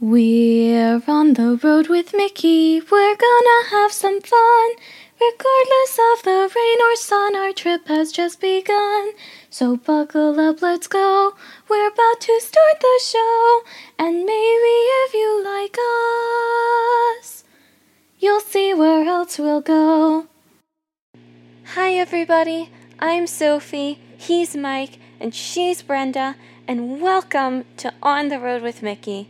We're on the road with Mickey. We're gonna have some fun. Regardless of the rain or sun, our trip has just begun. So buckle up, let's go. We're about to start the show. And maybe if you like us, you'll see where else we'll go. Hi, everybody. I'm Sophie. He's Mike. And she's Brenda. And welcome to On the Road with Mickey.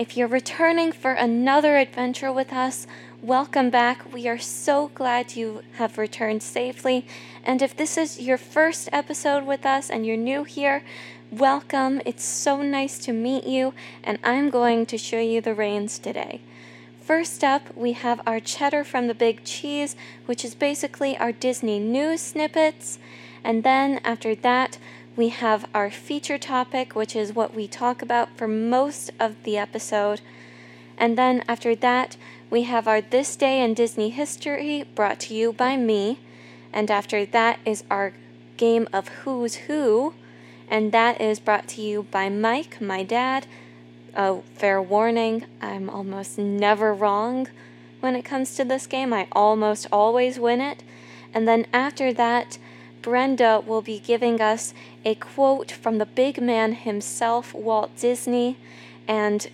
If you're returning for another adventure with us, welcome back. We are so glad you have returned safely. And if this is your first episode with us and you're new here, welcome. It's so nice to meet you, and I'm going to show you the reins today. First up, we have our cheddar from the big cheese, which is basically our Disney news snippets. And then after that, we have our feature topic, which is what we talk about for most of the episode. And then after that, we have our This Day in Disney History brought to you by me. And after that is our game of Who's Who. And that is brought to you by Mike, my dad. Oh, fair warning, I'm almost never wrong when it comes to this game. I almost always win it. And then after that, Brenda will be giving us a quote from the big man himself, Walt Disney, and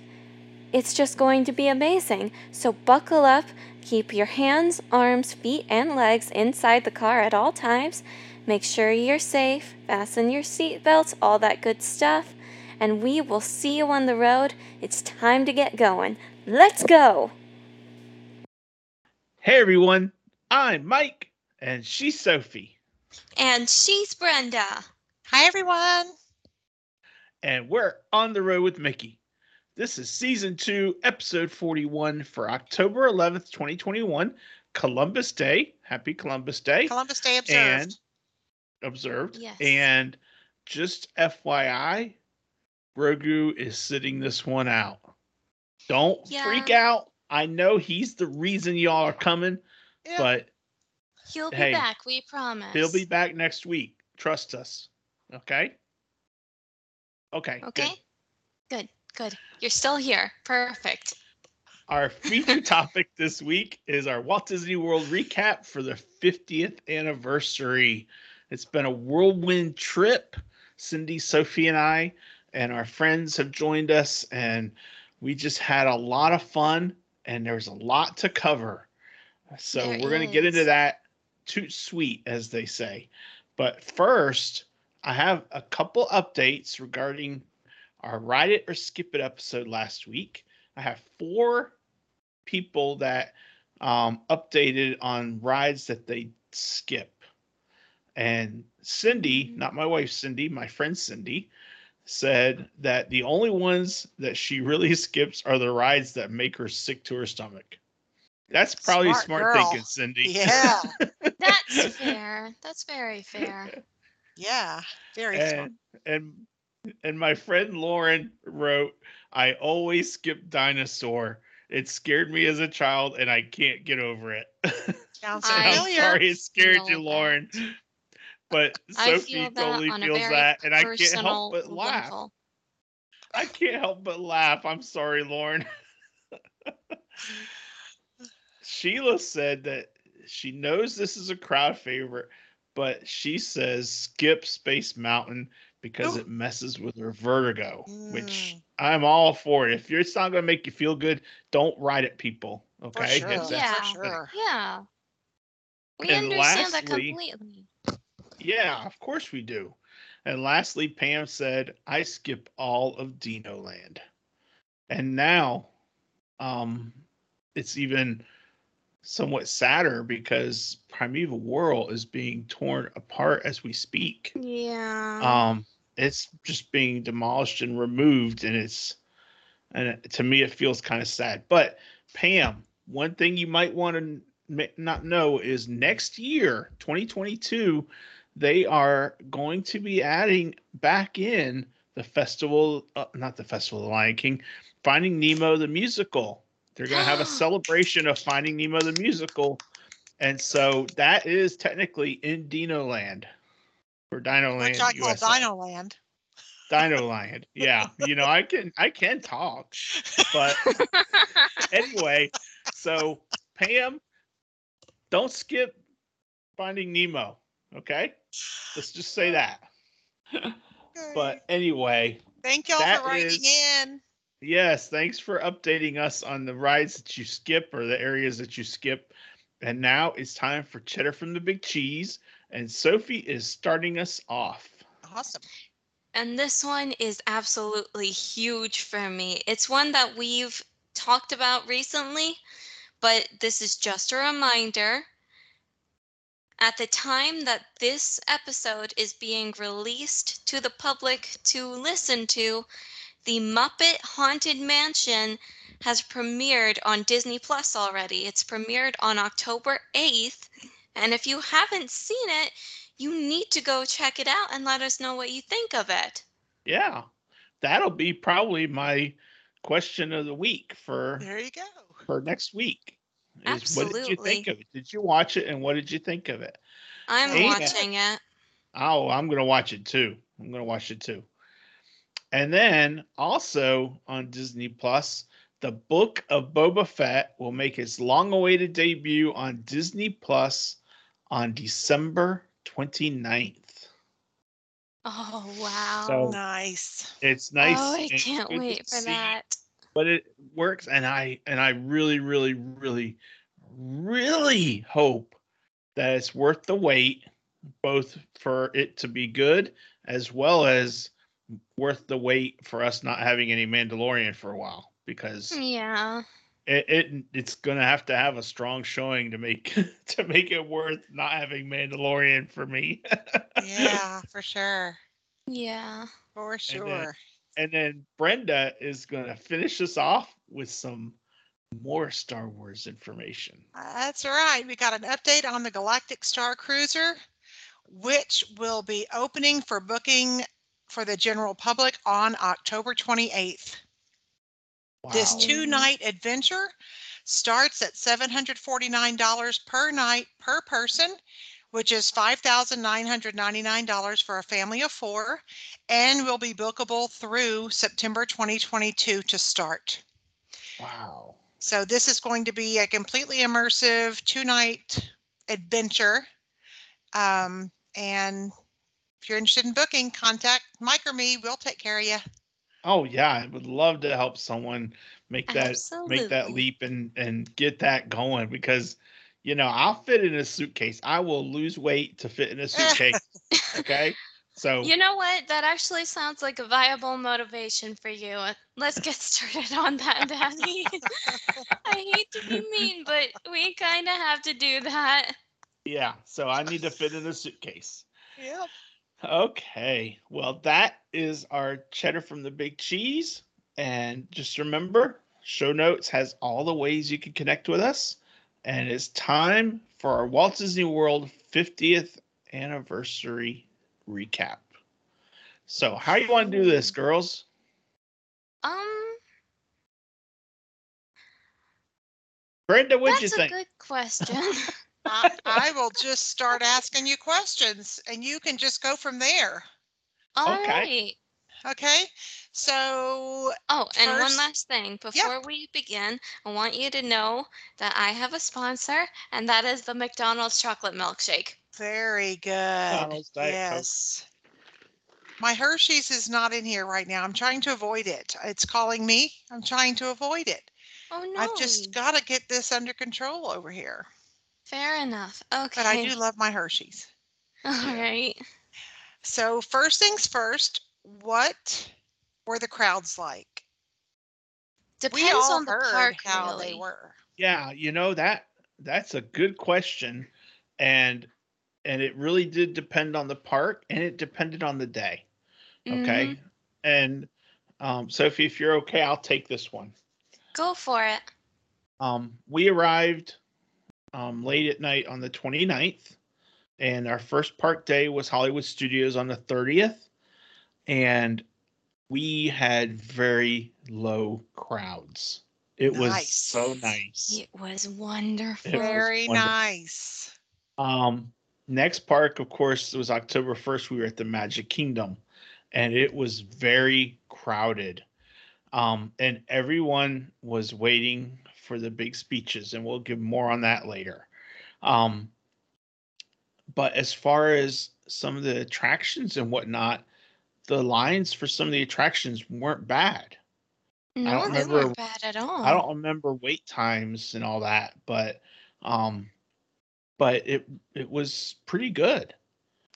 it's just going to be amazing. So buckle up, keep your hands, arms, feet, and legs inside the car at all times. Make sure you're safe, fasten your seatbelts, all that good stuff, and we will see you on the road. It's time to get going. Let's go! Hey everyone, I'm Mike, and she's Sophie. And she's Brenda. Hi, everyone. And we're on the road with Mickey. This is season two, episode 41 for October 11th, 2021, Columbus Day. Happy Columbus Day. Columbus Day observed. And observed. Yes. And just FYI, Grogu is sitting this one out. Don't Yeah. freak out. I know he's the reason y'all are coming, Yeah. but He'll be Hey, back, we promise. he'll be back next week. Trust us. Okay? Okay. Okay? Good, good. good. You're still here. Perfect. Our feature topic this week is our Walt Disney World recap for the 50th anniversary. It's been a whirlwind trip. Cindy, Sophie, and I, and our friends have joined us, and we just had a lot of fun, and there's a lot to cover. So There we're going to get into that too sweet, as they say. But first, I have a couple updates regarding our Ride It or Skip It episode last week. I have four people that um, updated on rides that they skip. And Cindy, not my wife Cindy, my friend Cindy, said that the only ones that she really skips are the rides that make her sick to her stomach. That's probably smart, Smart thinking, Cindy. Yeah. That's fair. That's very fair. Yeah. Very smart. and and and my friend Lauren wrote, "I always skip dinosaur. It scared me as a child, and I can't get over it." Sounds I- I'm sorry it scared you, feel that. Lauren. But Sophie totally feels that, and I can't help but laugh. level. I can't help but laugh. I'm sorry, Lauren. Sheila said that she knows this is a crowd favorite, but she says skip Space Mountain because Ooh. it messes with her vertigo, which Mm. I'm all for it. If you're, it's not going to make you feel good, don't ride it, people. For Okay. sure. It's- Yeah. For sure. Yeah. We And understand that completely. Yeah, of course we do. And lastly, Pam said, I skip all of Dino Land. And now um it's even somewhat sadder because Primeval Whirl is being torn apart as we speak. Yeah. Um it's just being demolished and removed and it's and to me it feels kind of sad. But Pam, one thing you might want to not know is next year, 2022, they are going to be adding back in the festival, uh, not the festival of the Lion King, Finding Nemo the musical. They're going to have a celebration of Finding Nemo the musical, and so that is technically in Dino Land or Dino Land. Which I call USA. Dino Land. Dino Land. Yeah, you know, I can I can talk, but anyway, so Pam, don't skip Finding Nemo. Okay, let's just say that. But anyway, thank y'all for writing is- in. Yes, thanks for updating us on the rides that you skip or the areas that you skip. And now it's time for Cheddar from the Big Cheese, and Sophie is starting us off. Awesome. And this one is absolutely huge for me. It's one that we've talked about recently, but this is just a reminder. At the time that this episode is being released to the public to listen to, the Muppet Haunted Mansion has premiered on Disney Plus already. It's premiered on October 8th. And if you haven't seen it, you need to go check it out and let us know what you think of it. Yeah, that'll be probably my question of the week for There you go. for next week. Is what did you think of it? Did you watch it and what did you think of it? I'm Hey, watching it. Oh, I'm gonna watch it too. I'm gonna watch it too. And then also on Disney Plus, the Book of Boba Fett will make its long-awaited debut on Disney Plus on December 29th. Oh wow. So- Nice. It's nice. oh, I can't wait for that. but it works and i and i really really really really hope that it's worth the wait both for it to be good as well as worth the wait for us not having any mandalorian for a while because Yeah. it, it it's gonna have to have a strong showing to make to make it worth not having mandalorian for me Yeah, for sure. Yeah. For then- sure. and then brenda is gonna finish us off with some more star wars information uh, That's right. We got an update on the Galactic Star Cruiser, which will be opening for booking for the general public on October 28th. This Wow. two night adventure starts at $749 per night per person, which is $5,999 for a family of four, and will be bookable through September 2022 to start. Wow. So this is going to be a completely immersive two night adventure. Um, and if you're interested in booking, contact Mike or me. We'll take care of you. Oh yeah, I would love to help someone make that make that leap and and get that going because you know, I'll fit in a suitcase. I will lose weight to fit in a suitcase. okay? So You know what? That actually sounds like a viable motivation for you. Let's get started on that, Daddy. I hate to be mean, but we kind of have to do that. yeah, so I need to fit in a suitcase. Yep. Okay. Well, that is our cheddar from the big cheese. And just remember, show notes has all the ways you can connect with us. And it's time for our Walt Disney World 50th anniversary recap. So, how you want to do this, girls? Um, Brenda, what'd that's a good question. I, I will just start asking you questions and you can just go from there. All Okay. right. Okay. So, Oh, and one First- last thing before we begin, I want you to know that I have a sponsor, and that is the McDonald's chocolate milkshake. very good. McDonald's Diet Coke. Yes. My Hershey's is not in here right now. I'm trying to avoid it. It's calling me. I'm trying to avoid it. Oh no! I've just got to get this under control over here. Fair enough. Okay. But I do love my Hershey's. All right. So, first things first, what were the crowds like? Depends on the park, how really. they were. Yeah, you know that that's a good question. And and it really did depend on the park and it depended on the day. Okay. Mhm. And um, Sophie, if you're okay, I'll take this one. Go for it. Um, we arrived um, late at night on the 29th, and our first park day was Hollywood Studios on the 30th. And we had very low crowds. It was so Nice. nice. It was wonderful. It was Very wonderful. nice. Um, next park, of course, was October 1st. We were at the Magic Kingdom. and it was very crowded. Um, and everyone was waiting for the big speeches, and we'll give more on that later. Um, but as far as some of the attractions and whatnot, the lines for some of the attractions weren't bad. No, don't they remember- weren't bad at all. I don't remember wait times and all that, but um, but it it was pretty good,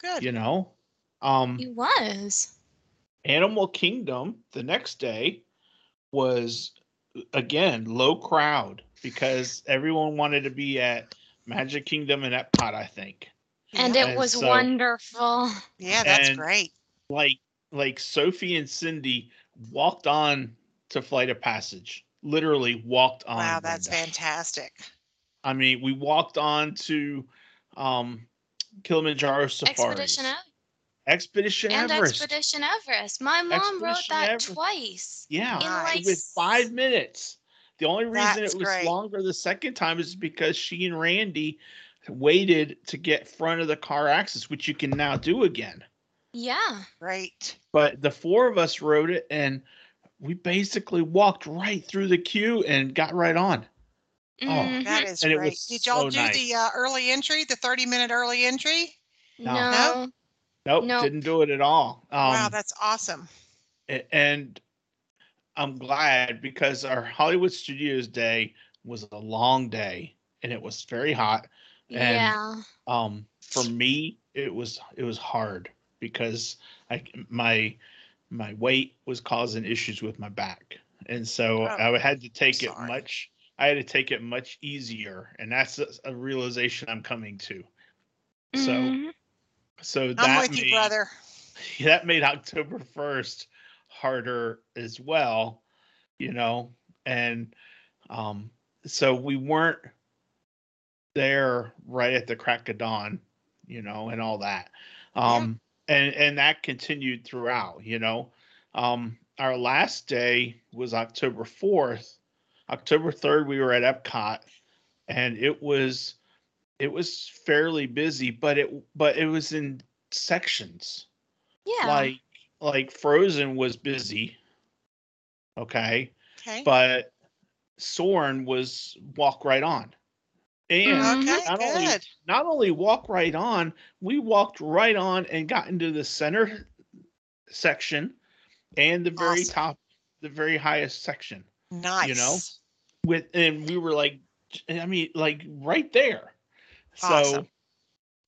Good. you know. Um, It was. Animal Kingdom the next day was again low crowd because everyone wanted to be at Magic Kingdom and Epcot, I think. And Yeah. it And was so- wonderful. Yeah, that's and- great. Like like Sophie and Cindy walked on to Flight of Passage. Literally walked on. Wow, that's Brenda. fantastic. I mean, we walked on to um Kilimanjaro Safari. Expedition Ev- Expedition and Everest. Expedition Everest. My mom wrote that Everest. twice. Yeah, in Nice. like with five minutes. The only reason That's it was great. longer the second time is because she and Randy waited to get front of the car access, which you can now do again. Yeah. Right. But the four of us rode it and we basically walked right through the queue and got right on. Mhm. That is And it great. was Did y'all so do nice. the uh, early entry, the 30 minute early entry? No. no. Nope, Nope. didn't do it at all. Um, wow, that's awesome. and I'm glad because our Hollywood Studios day was a long day and it was very hot. And yeah. um for me it was it was hard because I my my weight was causing issues with my back. And so Oh, I had to take it much I had to take it much easier and that's a, a realization I'm coming to. So Mhm. So I'm that with made, you, brother. that made October 1st harder as well, you know, and um so we weren't there right at the crack of dawn, you know, and all that. Um and and that continued throughout, you know. Um our last day was October 4th. October 3rd we were at Epcot and it was it was fairly busy, but it but it was in sections Yeah. like like frozen was busy okay Okay. but Soarin' was walk right on and okay, not only not only walk right on we walked right on and got into the center section and the very Awesome. top the very highest section Nice. You know, with and we were like i mean like right there so Awesome.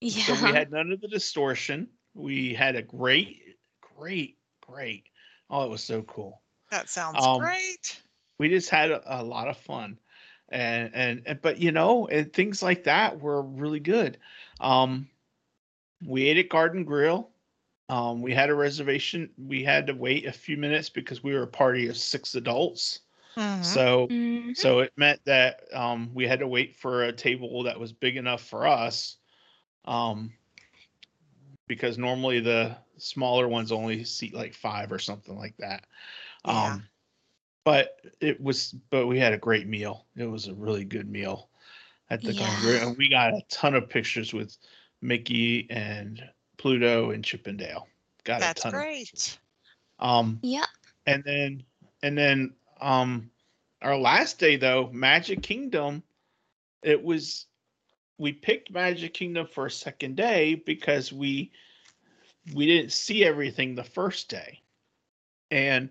yeah. so we had none of the distortion. We had a great, great, great. Oh, it was so cool. That sounds Um, great. We just had a, a lot of fun, and, and and but you know, and things like that were really good. Um, we ate at Garden Grill. Um, we had a reservation. We had to wait a few minutes because we were a party of six adults. Mhm. So Mhm. so it meant that um, we had to wait for a table that was big enough for us, um, because normally the smaller ones only seat like five or something like that. Yeah. Um, but it was, but we had a great meal. It was a really good meal at the Yeah. Congress, and we got a ton of pictures with Mickey and Pluto and Chip 'n' Dale. Got That's a ton. Of, great. um, Yeah. and then and then um our last day though magic kingdom it was we picked magic kingdom for a second day because we we didn't see everything the first day. And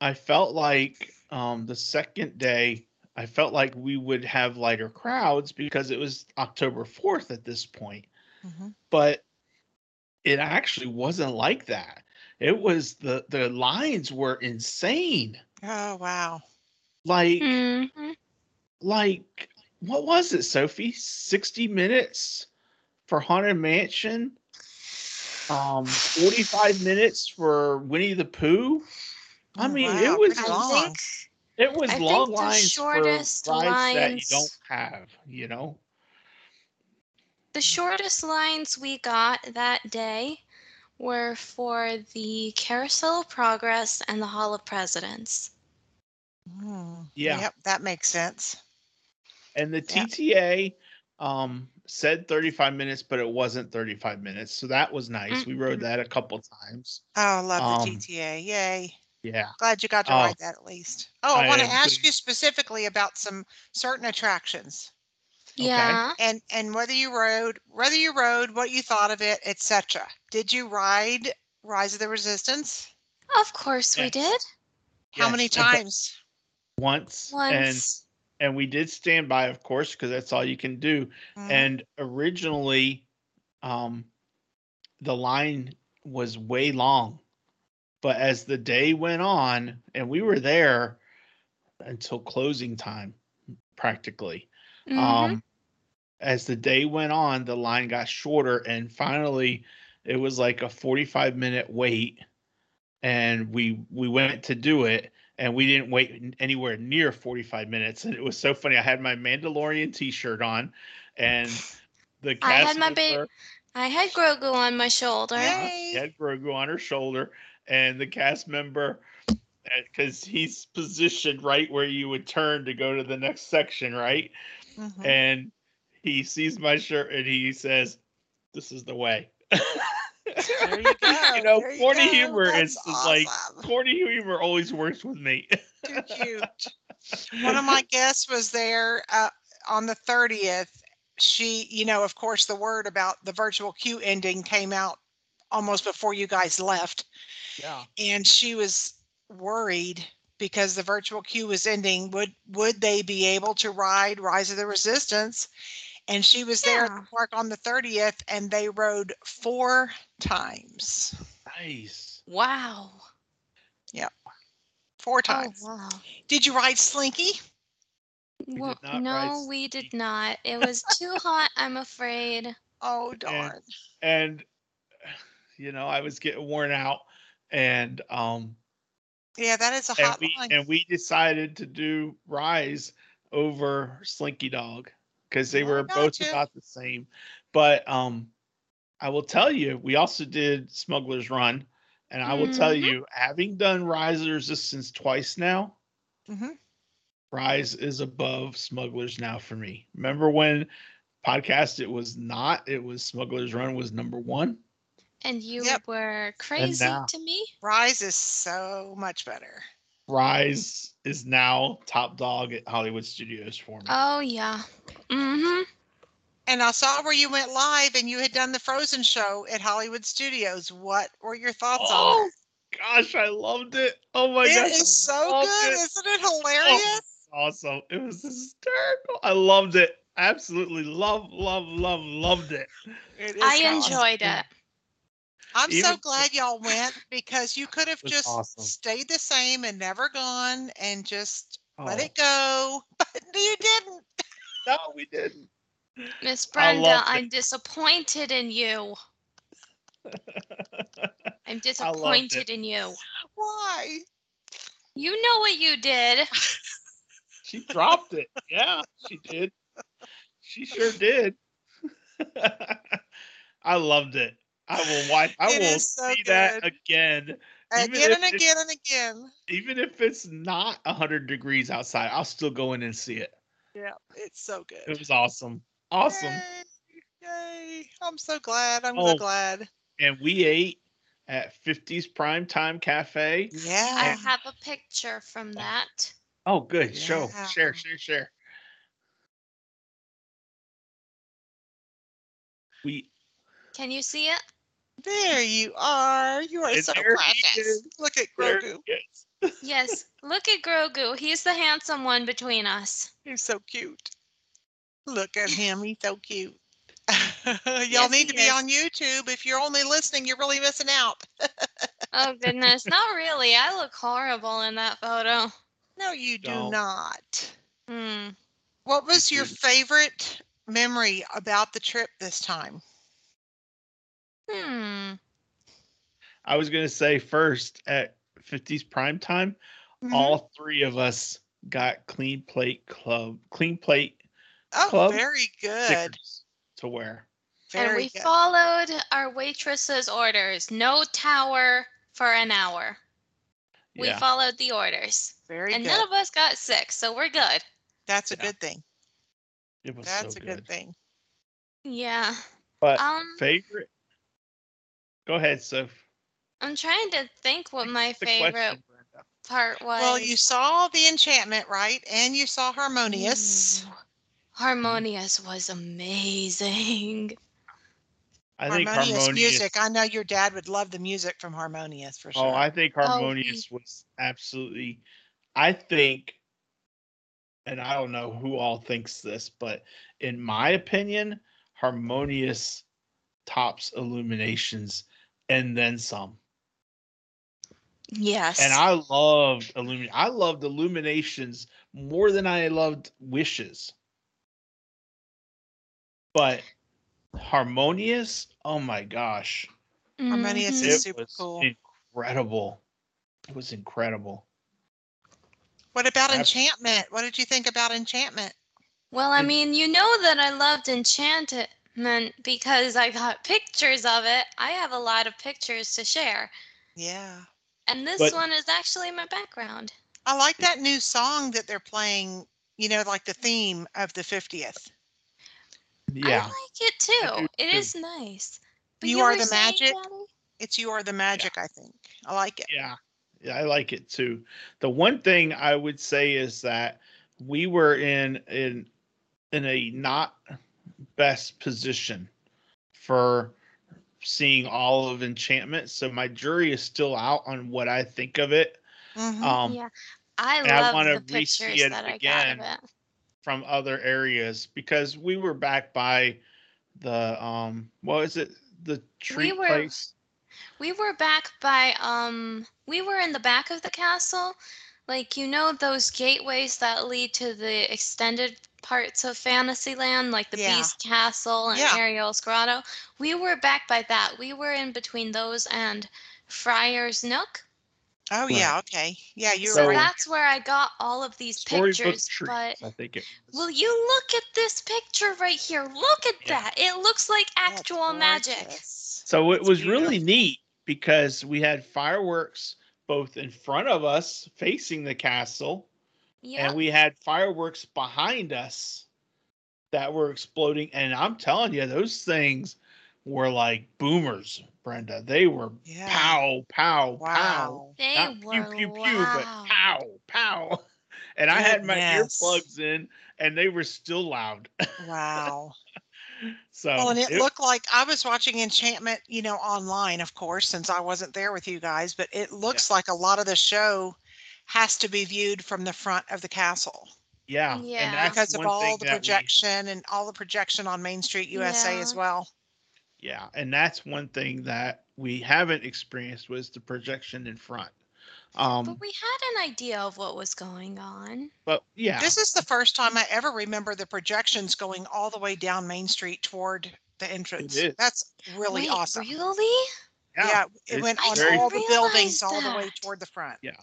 i felt like um the second day i felt like we would have lighter crowds because it was october 4th at this point. Mhm. but it actually wasn't like that. It was the the lines were insane Oh, wow. like Mhm. like what was it sophie 60 minutes for haunted mansion um 45 minutes for winnie the pooh i Oh, mean wow, it was pretty I long. think it was I long think the lines shortest for rides that you don't have you know the shortest lines we got that day were for the Carousel of Progress and the Hall of Presidents. Mm, Yeah. Yep, that makes sense. and the Yeah. tta um said 35 minutes, but it wasn't 35 minutes. So that was nice. We rode Mhm. that a couple times. Oh, I love the TTA. Yay. Yeah. Glad you got to Oh. ride that at least. Oh, I I want to ask too. you specifically about some certain attractions Yeah. and and whether you rode whether you rode what you thought of it, etc. Did you ride Rise of the Resistance? Of course we did. How Yes, many times? Once. And Once. and we did stand by, of course, because that's all you can do. Mhm. And originally, um, the line was way long, but as the day went on, and we were there until closing time, practically. Mhm. Um, as the day went on, the line got shorter, and finally, it was like a forty-five minute wait, and we we went to do it, and we didn't wait anywhere near forty-five minutes, and it was so funny. I had my Mandalorian T-shirt on, and the I had cast my ba- I had Grogu on my shoulder. Yay. she had Grogu on her shoulder, and the cast member, because he's positioned right where you would turn to go to the next section, right? Mhm. and he sees my shirt and he says, "This is the way." There you go. you know, there you corny go. humor That's is, is like awesome. corny humor always works with me. Too cute. One of my guests was there uh, on the 30th. She, you know, of course, the word about the virtual queue ending came out almost before you guys left. yeah. And she was worried because the virtual queue was ending. Would would they be able to ride Rise of the Resistance? And she was there at the park on the 30th and they rode four times. Nice. Wow. Yep. Four times. Oh, wow. Did you ride Slinky? We Well, no, we did not. It was too hot, I'm afraid. Oh darn. And you know, I was getting worn out, and um, Yeah, that is a and hot we line. and we decided to do Rise over Slinky Dog because they were both gotcha. about the same. But um, I will tell you, we also did Smuggler's Run, and I will tell Mhm. you, having done Rise of the Resistance twice now, Mhm. Rise is above Smugglers now for me. Remember when podcast it was not? It was Smugglers Run was number one. And you Yep. were crazy now- to me. Rise is so much better. Rise is now top dog at Hollywood Studios for me. Oh yeah. Mm-hmm. And I saw where you went live and you had done the Frozen show at Hollywood Studios. What were your thoughts on Oh that? gosh, I loved it. Oh my It gosh. is I so loved good, it. isn't it Oh, hilarious? awesome. It was hysterical. I loved it. Absolutely love, love, love, loved it. It is I awesome. enjoyed it. I'm so glad y'all went because you could have just awesome. stayed the same and never gone and just let Oh, it go. But you didn't. No, we didn't. Miss Brenda, I'm disappointed in you. I'm disappointed in you. Why? You know what you did. she dropped it. Yeah, she did. She sure did. I loved it. I will watch. I It will is so see that again. Even Again and again and again. Even if it's not hundred degrees outside, I'll still go in and see it. Yeah, it's so good. It was awesome. Awesome. Yay, yay. I'm so glad. I'm Oh. so glad. And we ate at 50s Prime Time Cafe. Yeah. I have a picture from oh. that. Oh, good. Show. Yeah. Share, share, share. We Can you see it? There you are. You are And so there precious. Look at there Grogu. he. Yes. Look at Grogu. He's the handsome one between us. He's so cute. Look at him. He's so cute. Y'all Yes, need to be is. on YouTube. If you're only listening, you're really missing out. Oh goodness. Not really. I look horrible in that photo. No, you do Don't. not. Hmm. What was your favorite memory about the trip this time? Hmm. I was gonna say first at 50s Prime Time, Mhm. all three of us got clean plate club, clean plate oh, club very good. stickers to wear. and we good. followed our waitress's orders. No tower for an hour. We Yeah. followed the orders. Very good. and good. none of us got sick, so we're good. That's a Yeah. good thing. It was That's so a good. good thing. Yeah. But Um, favorite? Go ahead, Soph. I'm trying to think what my The favorite question, part was. Well, you saw the enchantment, right? And you saw Harmonious. Ooh, Harmonious was amazing. I think Harmonious, harmonious. music. I know your dad would love the music from Harmonious for sure. Oh, I think Oh, harmonious was absolutely. I think, and I don't know who all thinks this, but in my opinion, harmonious tops illuminations and then some. Yes. And I loved illumin. I loved illuminations more than I loved wishes. But harmonious, oh my gosh, Harmonious Mhm. is it super was cool. incredible. It was incredible. What about Abs- enchantment? What did you think about enchantment? Well, I mean, you know that I loved Enchantment because I got pictures of it. I have a lot of pictures to share. Yeah. And this But- one is actually my background. I like that new song that they're playing, you know, like the theme of the 50th. Yeah. I like it too. do It too. is nice. But You Are the saying, Magic? Daddy? It's You Are the Magic, I think. I like it. Yeah. Yeah, I like it too. The one thing I would say is that we were in in in a not best position for seeing all of enchantment. So my jury is still out on what I think of it. Mhm. Um yeah. I and I love wanna the re-see pictures it that I again. got of it. from other areas because we were back by the um what is it? The tree were- place. We were back by um we were in the back of the castle. Like you know those gateways that lead to the extended parts of Fantasyland, like the Yeah. Beast Castle and Yeah. Ariel's Grotto. We were back by that. We were in between those and Friar's Nook. Oh, yeah. Okay. Yeah, you're so right. that's where I got all of these Storybook pictures. trees, But I think it was. will you look at this picture right here? Look at Yeah. that. It looks like That's actual magic. gorgeous. So it It's was really neat because we had fireworks both in front of us facing the castle Yeah. and we had fireworks behind us that were exploding and I'm telling you those things were like boomers, Brenda. They were Yeah. pow pow pow. Wow. They Not were pew pew pew loud. but pow pow. And I had my Goodness. earplugs in and they were still loud. Wow. so Well, and it, it- looked like I was watching Enchantment, you know, online, of course, since I wasn't there with you guys, but it looks like a lot of the show has to be viewed from the front of the castle yeah, Yeah. and that's because of one all thing the that we- projection and all the projection on Main Street USA as Yeah. well. Yeah, and that's one thing that we haven't experienced was the projection in front. Um, But we had an idea of what was going on. but yeah, This is the first time I ever remember the projections going all the way down Main Street toward the entrance. is. That's really Wait, awesome. Really? Yeah, it it's went on very- all the buildings realize all the way toward the front. Yeah.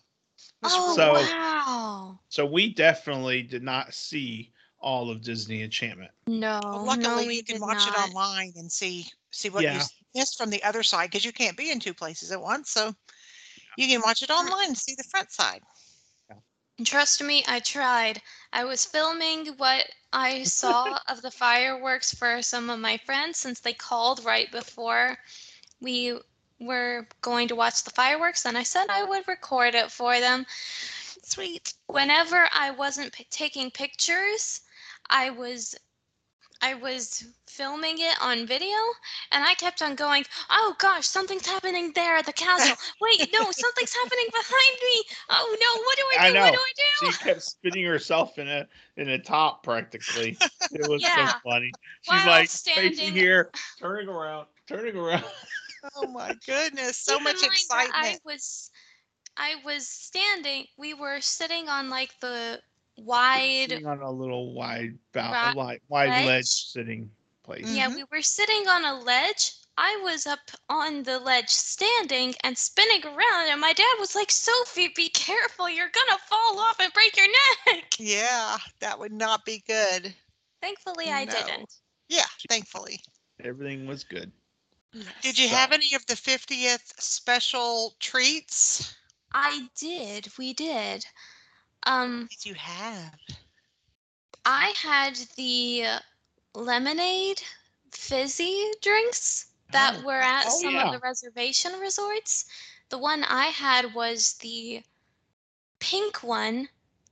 It was Oh So- wow! so we definitely did not see all of Disney Enchantment. No, Well, luckily we you can did watch it online and see see what you Yeah. s- missed from the other side because you can't be in two places at once. So you can watch it online and see the front side. Trust me, I tried. I was filming what I saw of the fireworks for some of my friends since they called right before we were going to watch the fireworks, and I said I would record it for them. Sweet. Whenever I wasn't p- taking pictures, I was I was filming it on video and I kept on going, "Oh gosh, something's happening there at the castle. Wait, no, something's happening behind me. Oh no, what do I I do? What know. do I do?" She kept spinning herself in a in a top practically. It was Yeah. so funny. She's While like facing standing- here, turning around, turning around. Oh my goodness. So Keep in much mind that excitement. I was I was standing, we were sitting on like the wide Sitting on a little wide bow, Ra- wide, wide ledge. ledge. sitting place. Yeah, Mhm. we were sitting on a ledge. I was up on the ledge standing and spinning around, and my dad was like, Sophie, be careful, you're gonna fall off and break your neck. Yeah, that would not be good. Thankfully, I No. didn't. Yeah, thankfully. Everything was good. Did you have any of the 50th special treats? I did. We did. Um, Did you have? I had the lemonade fizzy drinks that Oh. were at Oh, some yeah. of the reservation resorts. The one I had was the pink one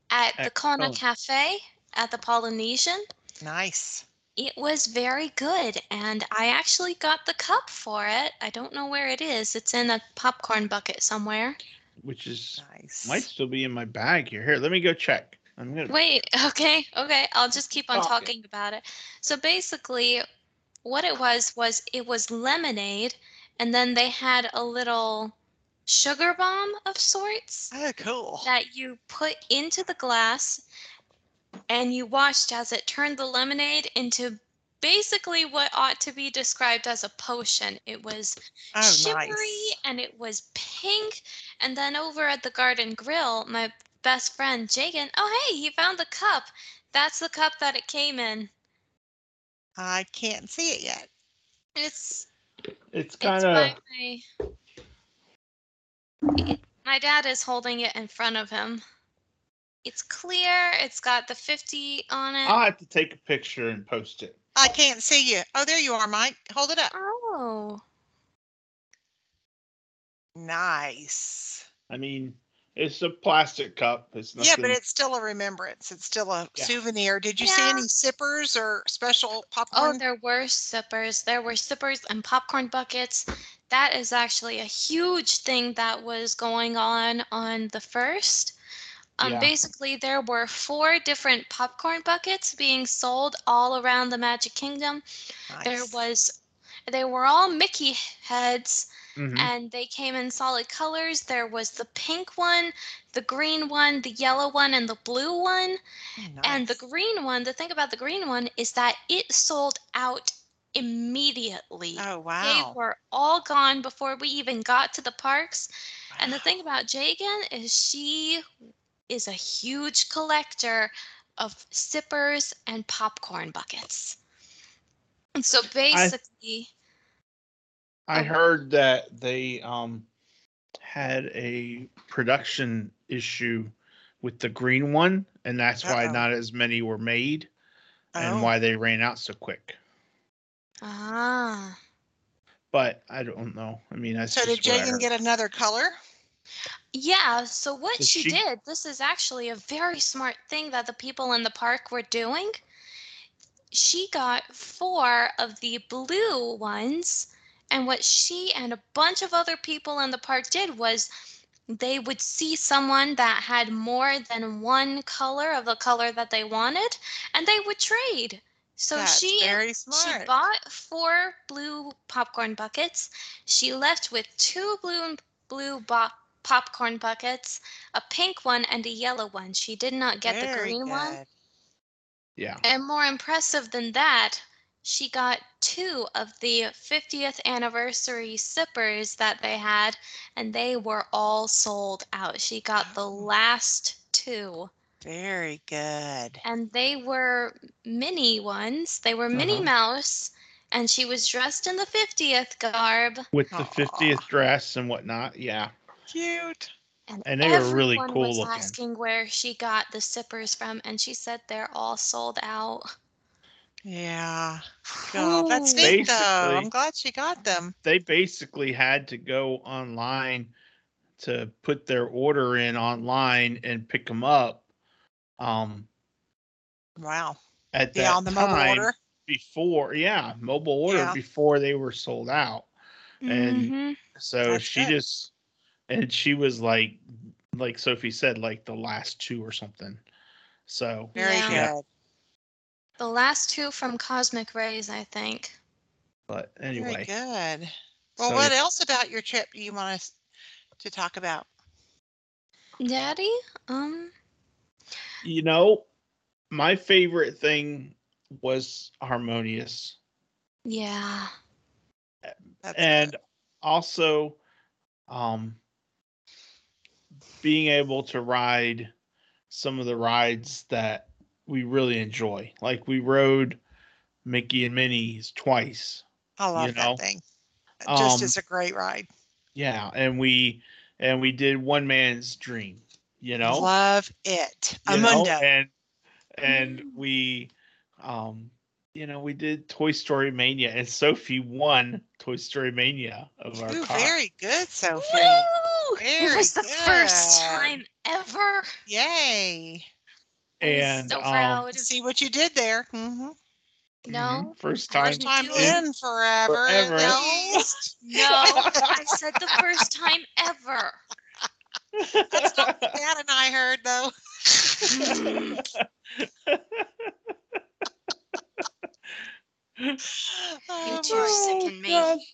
at the Kona. Cafe at the Polynesian. Nice. It was very good, and I actually got the cup for it. I don't know where it is. It's in a popcorn bucket somewhere. which is Nice. might still be in my bag here. Here, let me go check. I'm gonna. Wait, okay, okay. I'll just keep on Talking. talking about it. So basically, what it was was it was lemonade, and then they had a little sugar bomb of sorts Oh, cool. that you put into the glass, and you watched as it turned the lemonade into basically what ought to be described as a potion. It was Oh, shimmery nice. and it was pink. And then over at the Garden Grill, my best friend Jagan, oh hey, he found the cup. That's the cup that it came in. I can't see it yet. It's It's it's kind of. my my dad is holding it in front of him. It's clear. It's got the 50 on it. I'll have to take a picture and post it. I can't see you. Oh, there you are, Mike. Hold it up. oh. Nice. I mean, it's a plastic cup. It's nothing. Yeah, but it's still a remembrance. It's still a Yeah. souvenir. Did you see any sippers or special oh, popcorn? Oh, there were sippers. There were sippers and popcorn buckets. That is actually a huge thing that was going on on the first. Um, Yeah. Basically, there were four different popcorn buckets being sold all around the Magic Kingdom. There was, they were all Mickey heads, Mhm. and they came in solid colors. There was the pink one, the green one, the yellow one, and the blue one. Oh, And the green one, the thing about the green one is that it sold out immediately. Oh, wow. They were all gone before we even got to the parks. And the thing about Jagan is she is a huge collector of sippers and popcorn buckets. And so basically, I Oh. heard that they um had a production issue with the green one, and that's why Uh-oh. not as many were made, and Oh, why they ran out so quick. ah, But I don't know. I mean, that's So did just Jagan get another color? Yeah, so what So she she- did, this is actually a very smart thing that the people in the park were doing. She got four of the blue ones, and what she and a bunch of other people in the park did was they would see someone that had more than one color of the color that they wanted, and they would trade. So That's she very she smart. bought four blue popcorn buckets. She left with two blue blue bo- popcorn buckets, a pink one and a yellow one. She did not get the Very green one. Yeah. And more impressive than that, she got two of the 50th anniversary sippers that they had, and they were all sold out. She got the last two, Very good. and they were mini ones. They were Minnie Uh-huh. Mouse, and she was dressed in the 50th garb. With the Aw. 50th dress and whatnot. Yeah. Cute. And, And they were really everyone cool was looking. asking where she got the sippers from, and she said they're all sold out. Yeah. God, that's Ooh. neat though. I'm glad she got them. They basically had to go online to put their order in online and pick them up. Um, Wow. at Yeah, that on the mobile time order. before, yeah, mobile order Yeah. before they were sold out. And Mhm. So That's she good. just, and she was like, like Sophie said, like the last two or something. So Very Yeah. good. The last two from Cosmic Rays, I think. but Very anyway, good. Well, so what else about your trip do you want us to talk about? Daddy, um, you know, my favorite thing was harmonious, yeah, That's and good. also, um, being able to ride some of the rides that we really enjoy. Like we rode Mickey and Minnie's twice. I love you know, that thing. Just um, is a great ride. Yeah, and we and we did one man's dream, you know, Love it. you know, Amundo. and and we, um, you know, we did Toy Story Mania, and Sophie won Toy Story Mania of our Ooh, car. very good, Sophie. Woo! Very it was the first time ever. Yay. And so um, proud. See what you did there. hmm No, mhm, first time. First time do it. in forever. at Forever. least. no, I said the first time ever. That's not what Dad and I heard, though. You Oh, two are my- sick me.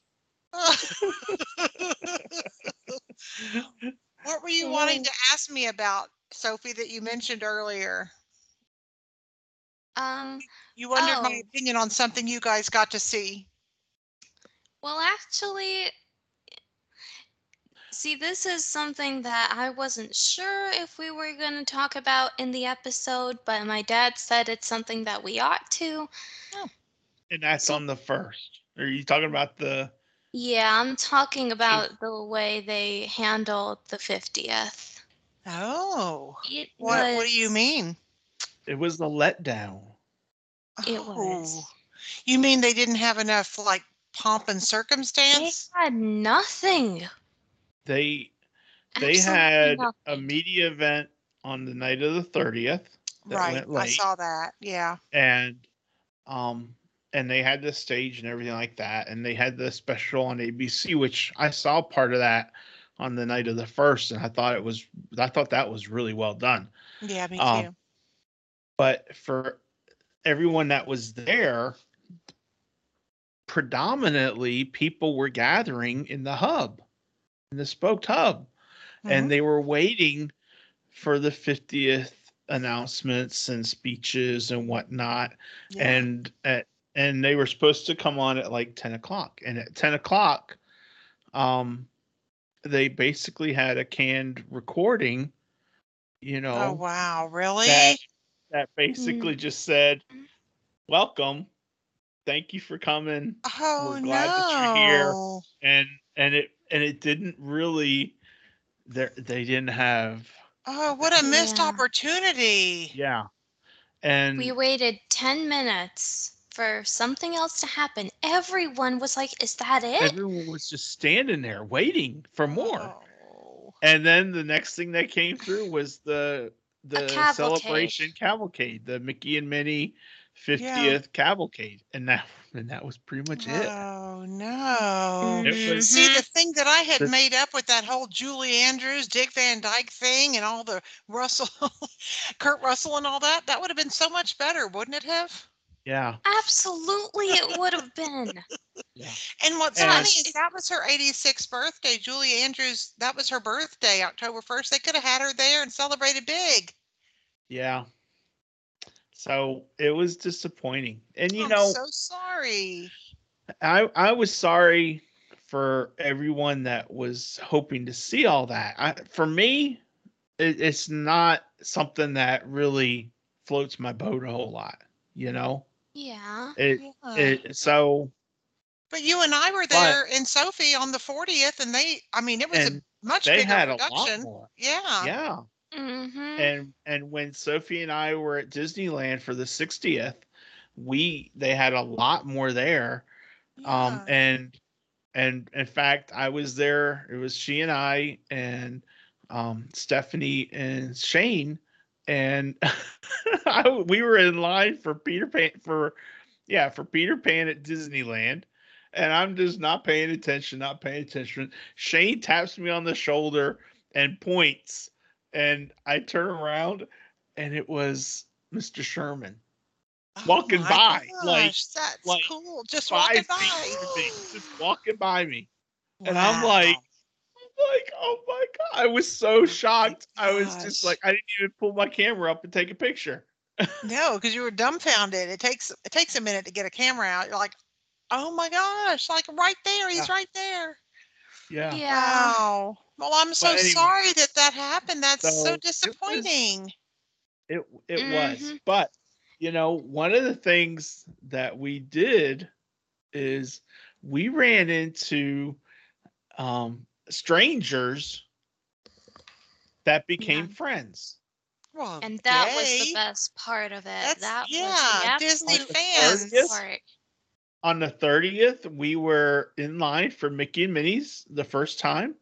What were you wanting to ask me about, Sophie, that you mentioned earlier? Um, You wondered my Oh. opinion on something you guys got to see. well, actually, see, this is something that I wasn't sure if we were going to talk about in the episode, but my dad said it's something that we ought to. Oh. and that's on the first. Are you talking about the? Yeah, I'm talking about the way they handled the 50th. Oh, It what, what do you mean? It was the letdown. It was. Oh, You mean they didn't have enough like pomp and circumstance? They had nothing. They they Absolutely had a media event on the night of the thirtieth that Right, went I saw that. Yeah. and um and they had the stage and everything like that and they had the special on abc which i saw part of that on the night of the first and i thought it was i thought that was really well done Yeah, me Um, too. but for everyone that was there predominantly people were gathering in the hub in the spoke hub Mhm. and they were waiting for the 50th announcements and speeches and whatnot Yeah. and at, and they were supposed to come on at like 10 o'clock and at 10 o'clock um they basically had a canned recording you know oh wow, really? that that basically Mm. just said welcome thank you for coming oh we're no. glad that you're here. and and it and it didn't really there they didn't have Oh, what a missed Yeah. opportunity. yeah and We waited 10 minutes for something else to happen. Everyone was like, Is that it? everyone was just standing there waiting for more Oh. And then the next thing that came through was the the cavalcade. celebration cavalcade, the Mickey and Minnie 50th cavalcade, and that and that was pretty much it. Oh no. It mm-hmm. was- See, the thing that I had The- made up with that whole Julie Andrews, Dick Van Dyke thing and all the Russell, Kurt Russell and all that, that would have been so much better, wouldn't it have? Yeah, Absolutely, it would have been. yeah. And what's And- funny is that was her 86th birthday. Julie Andrews, that was her birthday, October 1st. They could have had her there and celebrated big. yeah. So it was disappointing, and you I'm know, so sorry. I I was sorry for everyone that was hoping to see all that. I, for me, it, it's not something that really floats my boat a whole lot. You know, Yeah. it Yeah. it so But you and I were there in Sophie on the 40th, and they, I mean, it was And a much they bigger had a lot production. more. Yeah. Yeah. Mm-hmm. And and when Sophie and I were at Disneyland for the 60th, we they had a lot more there. Um Yeah. and and in fact, I was there. It was she and I and um Stephanie and Shane and I, we were in line for Peter Pan for yeah, for Peter Pan at Disneyland. And I'm just not paying attention, not paying attention. Shane taps me on the shoulder and points and I turn around and it was Mr. Sherman. Oh walking my by, like- that's like cool. Just walking by. me, just walking by me. and I'm like, Wow. Like, oh my god! I was so shocked. I was just like, I didn't even pull my camera up and take a picture. no, because you were dumbfounded. It takes it takes a minute to get a camera out. You're like, oh my gosh, like right there, he's Yeah. right there. Yeah. Yeah. Wow. Well, I'm so anyway, sorry that that happened. That's so so it was- disappointing. It it was, Mhm. but you know, one of the things that we did is we ran into um strangers that became friends. Well, And that was the best part of it. That's- that yeah, was the Disney absolute fans. best part. On the 30th, we were in line for Mickey and Minnie's the first time.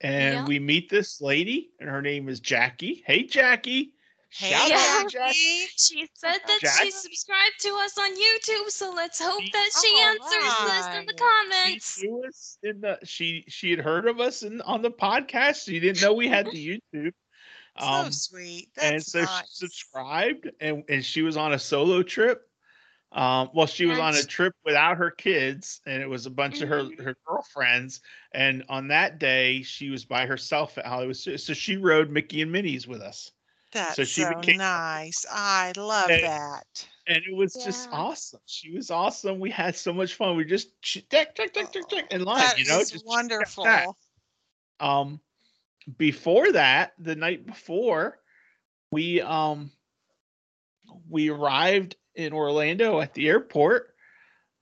And Yeah. we meet this lady, and her name is Jackie. Hey, Jackie. Hey, Shout Jackie. She said that Jack? she subscribed to us on YouTube, so let's hope She- that she All answers this in the comments. She knew us in the she she had heard of us in, on the podcast. She didn't know we had the YouTube. so sweet. That's and so nice. she subscribed and, and she was on a solo trip um well she was on a trip without her kids and it was a bunch of her Mhm. her girlfriends and on that day she was by herself at hollywood so she rode mickey and minnie's with us That's so so, became- nice. I love And- that. and it was just awesome. She was awesome. We had so much fun. We just ch- tick tick tick tick tick in line That you know just wonderful. um before that the night before we um we arrived in orlando at the airport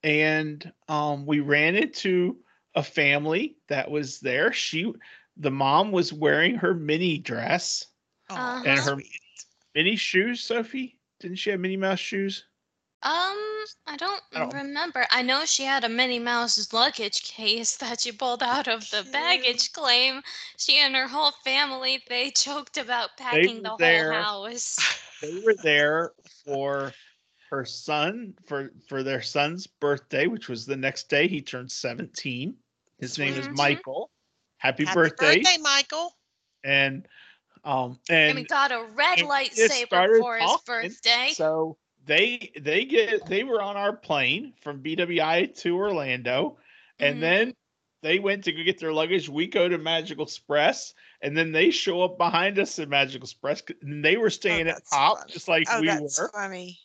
and um we ran into a family that was there. She the mom was wearing her mini dress Oh, and her sweet. mini shoes sophie didn't she have minnie mouse shoes Um, I don't I don't- remember. I know she had a Minnie Mouse's luggage case that she pulled out of the baggage claim. She and her whole family, they joked about packing the were there. whole house. they were there for her son for for their son's birthday which was the next day he turned 17 his name is michael happy, Happy birthday. birthday, Michael. and um And we and got a red we lightsaber for his birthday. so they they get they were on our plane from bwi to orlando and Mhm. then they went to go get their luggage we go to magical express and then they show up behind us at magical express and they were staying at that's pop funny. just like Oh, we that's were funny.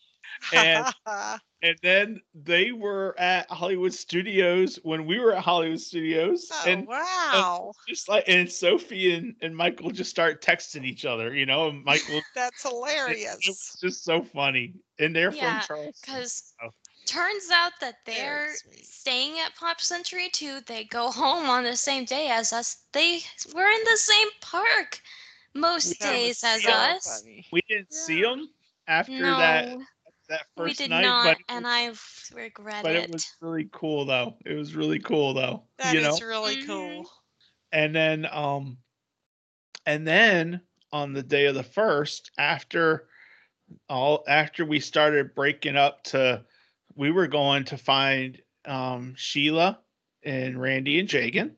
And- and then they were at Hollywood Studios when we were at Hollywood Studios, oh, and um, wow. just like and Sophie and, and Michael just start texting each other, you know, and Michael That's it, it hilarious. It's just so funny, and they're Yeah, from Charleston. Because Oh. turns out that they're staying at Pop Century too. They go home on the same day as us. They were in the same park most That was days as so us. funny. We didn't see them after No, that that we did night, not, but it and was, I regret but it. it was really cool though. It was really cool though, That you know. is really Mhm. cool. and then um and then on the day of the first after all after we started breaking up to we were going to find um sheila and randy and jagan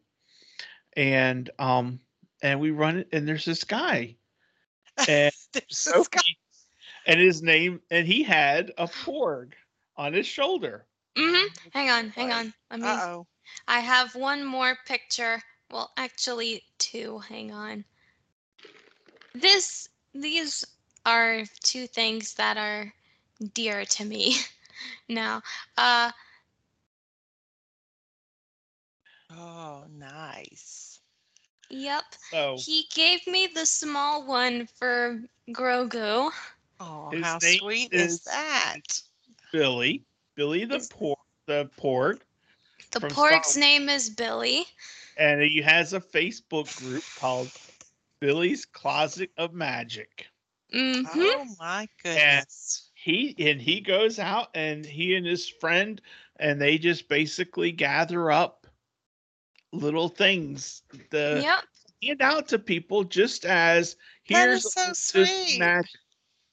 and um and we run it and there's this guy and There's this Sophie, guy- and his name and he had a porg on his shoulder hmm Hang on, hang on. Let me. Uh-oh. I have one more picture. Well, actually, two. Hang on. This, these are two things that are dear to me. now, uh, Oh, nice. yep. so He gave me the small one for Grogu. Oh, His how name sweet is- is that? billy billy the Is- porg the porg The porg's Wars. name is Billy. and he has a Facebook group called Billy's Closet of Magic. hmm Oh my goodness. He and he goes out and he and his friend and they just basically gather up little things to Yep. hand out to people just as That here's is so just sweet. magic.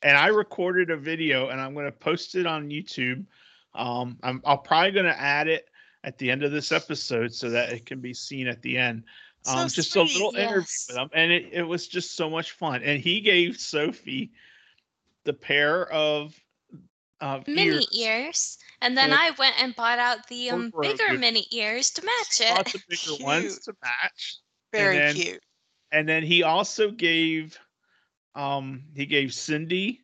And I recorded a video and I'm going to post it on YouTube. Um, I'm I'm probably going to add it at the end of this episode so that it can be seen at the end. So Um, just a sweet, little interview with him, and it, it was just so much fun. And he gave Sophie the pair of uh, Minnie ears, ears. And then I went and bought out the um, bigger Minnie ears to match it. lots of bigger ones to match. Very then- cute. and then he also gave um he gave cindy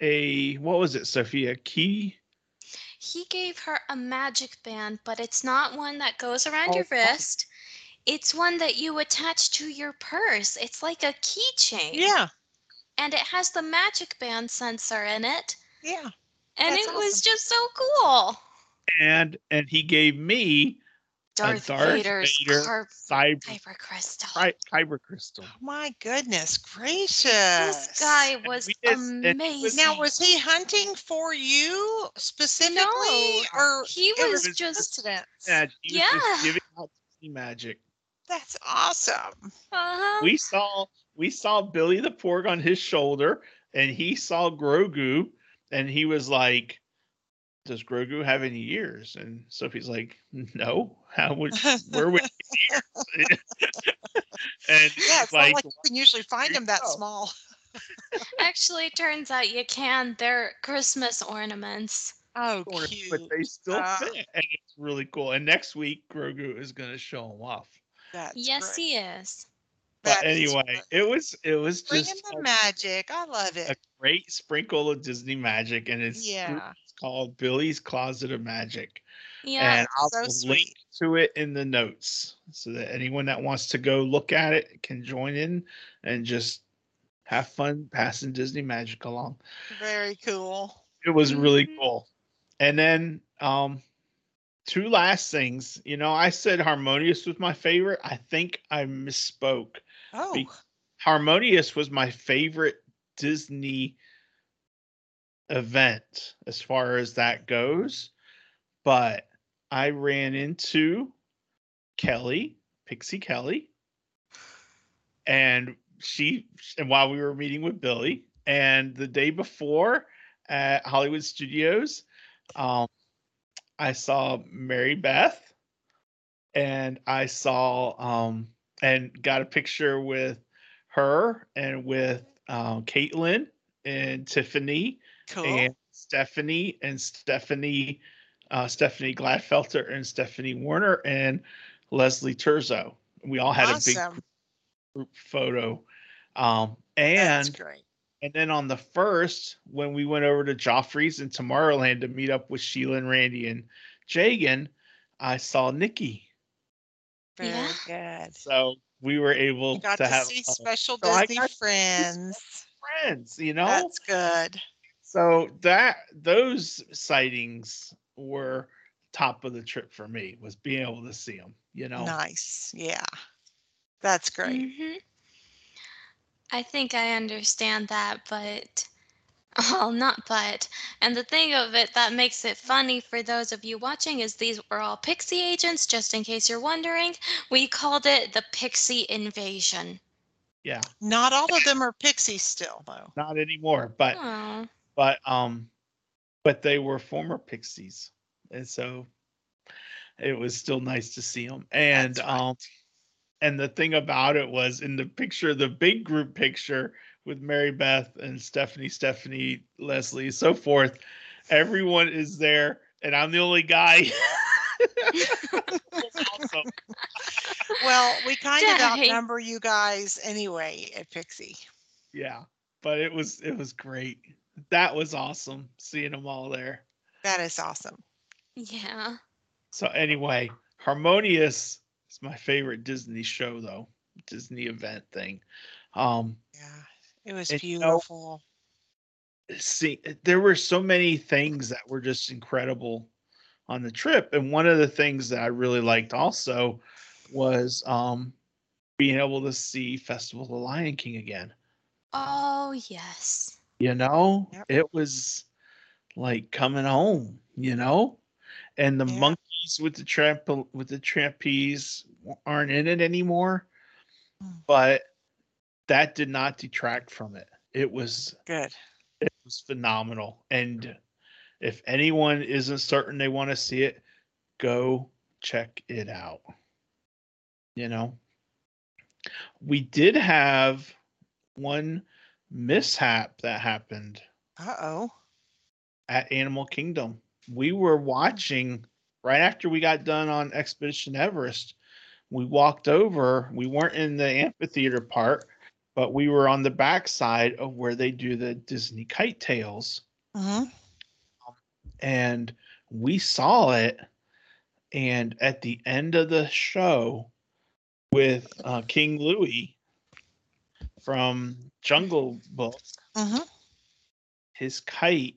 a what was it sophia key He gave her a magic band, but it's not one that goes around Oh, your wrist. It's one that you attach to your purse. It's like a keychain. Yeah. And it has the magic band sensor in it. Yeah. And That's it was just so cool. and and he gave me Darth, Darth Vader's Vader carp- cyber kyber crystal. Ky- kyber crystal. My goodness gracious. This guy was we just- and was- amazing. Now, was he hunting for you specifically, No, or he was was just coincidence? Magic. He was Yeah. just giving out Disney magic. That's awesome. uh-huh. We saw we saw Billy the Porg on his shoulder, and he saw Grogu, and he was like, "Does Grogu have any ears?" And Sophie's like, "No. How would where would he have ears?" and Yeah, it's like, not like you can usually find them that small. Actually, turns out you can. They're Christmas ornaments. Oh, corners, cute. but they still Ah. fit, and it's really cool. And next week, Grogu is going to show them off. That's yes, great. he is. But That is anyway, great. it was it was Bring in just the a, magic. I love it. a great sprinkle of Disney magic, and it's Yeah. Called Billy's Closet of Magic. Yeah. and I'll so link sweet. to it in the notes so that anyone that wants to go look at it can join in and just have fun passing Disney magic along. Very cool. It was really Mhm. cool. And then um two last things. You know, I said Harmonious was my favorite. I think I misspoke. Oh, Be- Harmonious was my favorite Disney event as far as that goes. But I ran into Kelly, Pixie Kelly, and she, and while we were meeting with Billy, and the day before at Hollywood Studios, um, I saw Mary Beth, and I saw um, and got a picture with her and with um, Caitlin and Tiffany cool. and Stephanie and Stephanie, uh, Stephanie Gladfelter and Stephanie Warner and Leslie Turzo. We all had a big group photo. Um, That's and great. and then on the first, when we went over to Joffrey's in Tomorrowland to meet up with Sheila and Randy and Jagan, I saw Nikki. Very Yeah. good. So we were able You got to, to, have see uh, special so Disney got friends. friends, you know? That's good. So that those sightings were top of the trip for me was being able to see them, you know. Nice. Yeah. That's great. hmm I think I understand that, but well, not but. And the thing of it that makes it funny for those of you watching is these were all Pixie agents, just in case you're wondering. We called it the Pixie Invasion. Yeah, Not all of them are pixies still, though. not anymore, but Oh, but um but they were former pixies. And so it was still nice to see them. And right. um and the thing about it was in the picture, the big group picture with Mary Beth and Stephanie, Stephanie, Leslie, so forth, everyone is there, and I'm the only guy. awesome. Well, we kind of Dang. outnumber you guys anyway at Pixie. Yeah, but it was it was great. That was awesome seeing them all there. That is awesome. yeah. So anyway, Harmonious is my favorite Disney show though, Disney event thing. Um Yeah. It was And, you know, beautiful. see there were so many things that were just incredible on the trip and one of the things that I really liked also was um being able to see Festival of the Lion King again. Oh, yes. You know Yep. it was like coming home you know and the Yeah. monkeys with the tramp with the trapeze aren't in it anymore Mm. but that did not detract from it it was Good. it was phenomenal and if anyone isn't certain they want to see it go check it out you know we did have one mishap that happened Uh oh. at Animal Kingdom. We were watching right after we got done on Expedition Everest. We walked over. We weren't in the amphitheater part, but we were on the backside of where they do the Disney kite tails. hmm And we saw it. And at the end of the show with uh, King Louis from Jungle Book, hmm his kite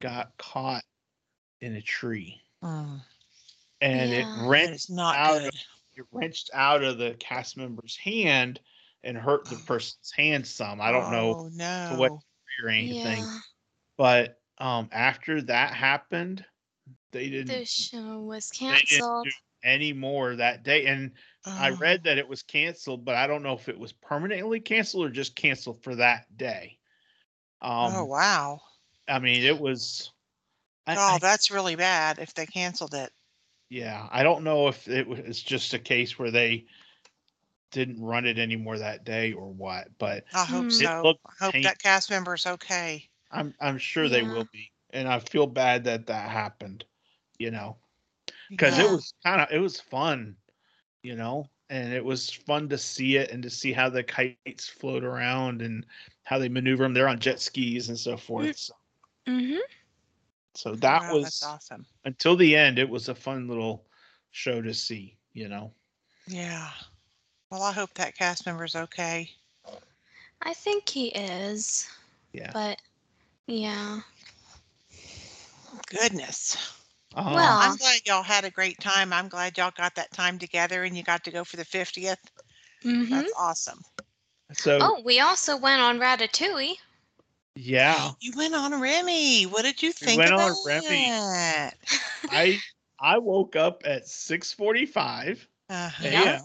got caught in a tree. Mm. and Yeah. it wrenched not out of, it wrenched out of the cast member's hand and hurt the person's hand some. I don't know Oh, no. to what or anything, Yeah, but um, after that happened, they didn't. the show was canceled. Do any more that day, and I Oh. read that it was canceled, but I don't know if it was permanently canceled or just canceled for that day. Um, oh, wow. I mean, it was. I, Oh, I- that's really bad if they canceled it. yeah, I don't know if it was just a case where they didn't run it anymore that day or what, but I hope Hmm. So. I hope pain- that cast member's okay. I'm I'm sure they will be, and I feel bad that that happened, you know, because it was kind of it was fun, you know, and it was fun to see it and to see how the kites float around and how they maneuver them. They're on jet skis and so forth. So, Mm-hmm. so that Wow, was awesome. until the end. It was a fun little show to see, you know. Yeah. Well, I hope that cast member's okay. I think he is, Yeah. but yeah. Goodness. Um, Well- I'm glad y'all had a great time. I'm glad y'all got that time together and you got to go for the 50th. Mm-hmm. That's awesome. so Oh, we also went on Ratatouille. yeah, You went on Remy. What did you think went of on Remy. that? I I woke up at six forty five. Uh-huh. A.m.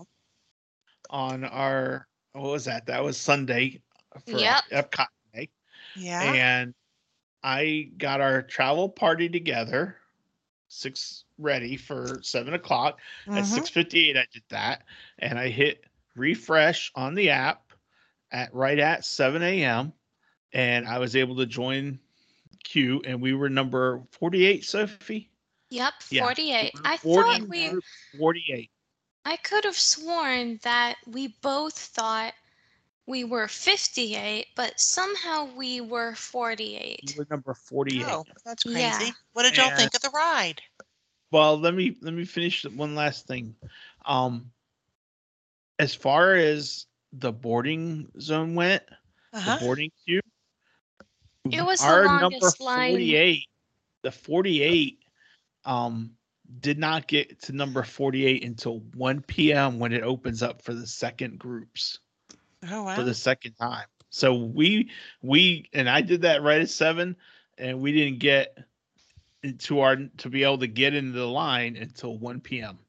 on our what was that? That was Sunday for Yep. Epcot Day, Yeah. and I got our travel party together, six ready for seven o'clock. At Mhm. six fifty eight, I did that, and I hit refresh on the app at right at seven a.m. and I was able to join queue, and we were number forty eight. Sophie, Yep, Yeah. 48. I 40 thought we forty eight. I could have sworn that we both thought we were 58, but somehow we were We 48. were number forty eight. Oh, that's crazy. Yeah. What did y'all And- think of the ride? Well, let me let me finish one last thing. Um, as far as the boarding zone went, Uh-huh. the boarding queue, It was the our number longest line. forty-eight, the forty-eight, um, did not get to number forty-eight until one p.m. when it opens up for the second groups Oh, wow. for the second time. So we we and I did that right at seven, and we didn't get to our to be able to get into the line until one p.m.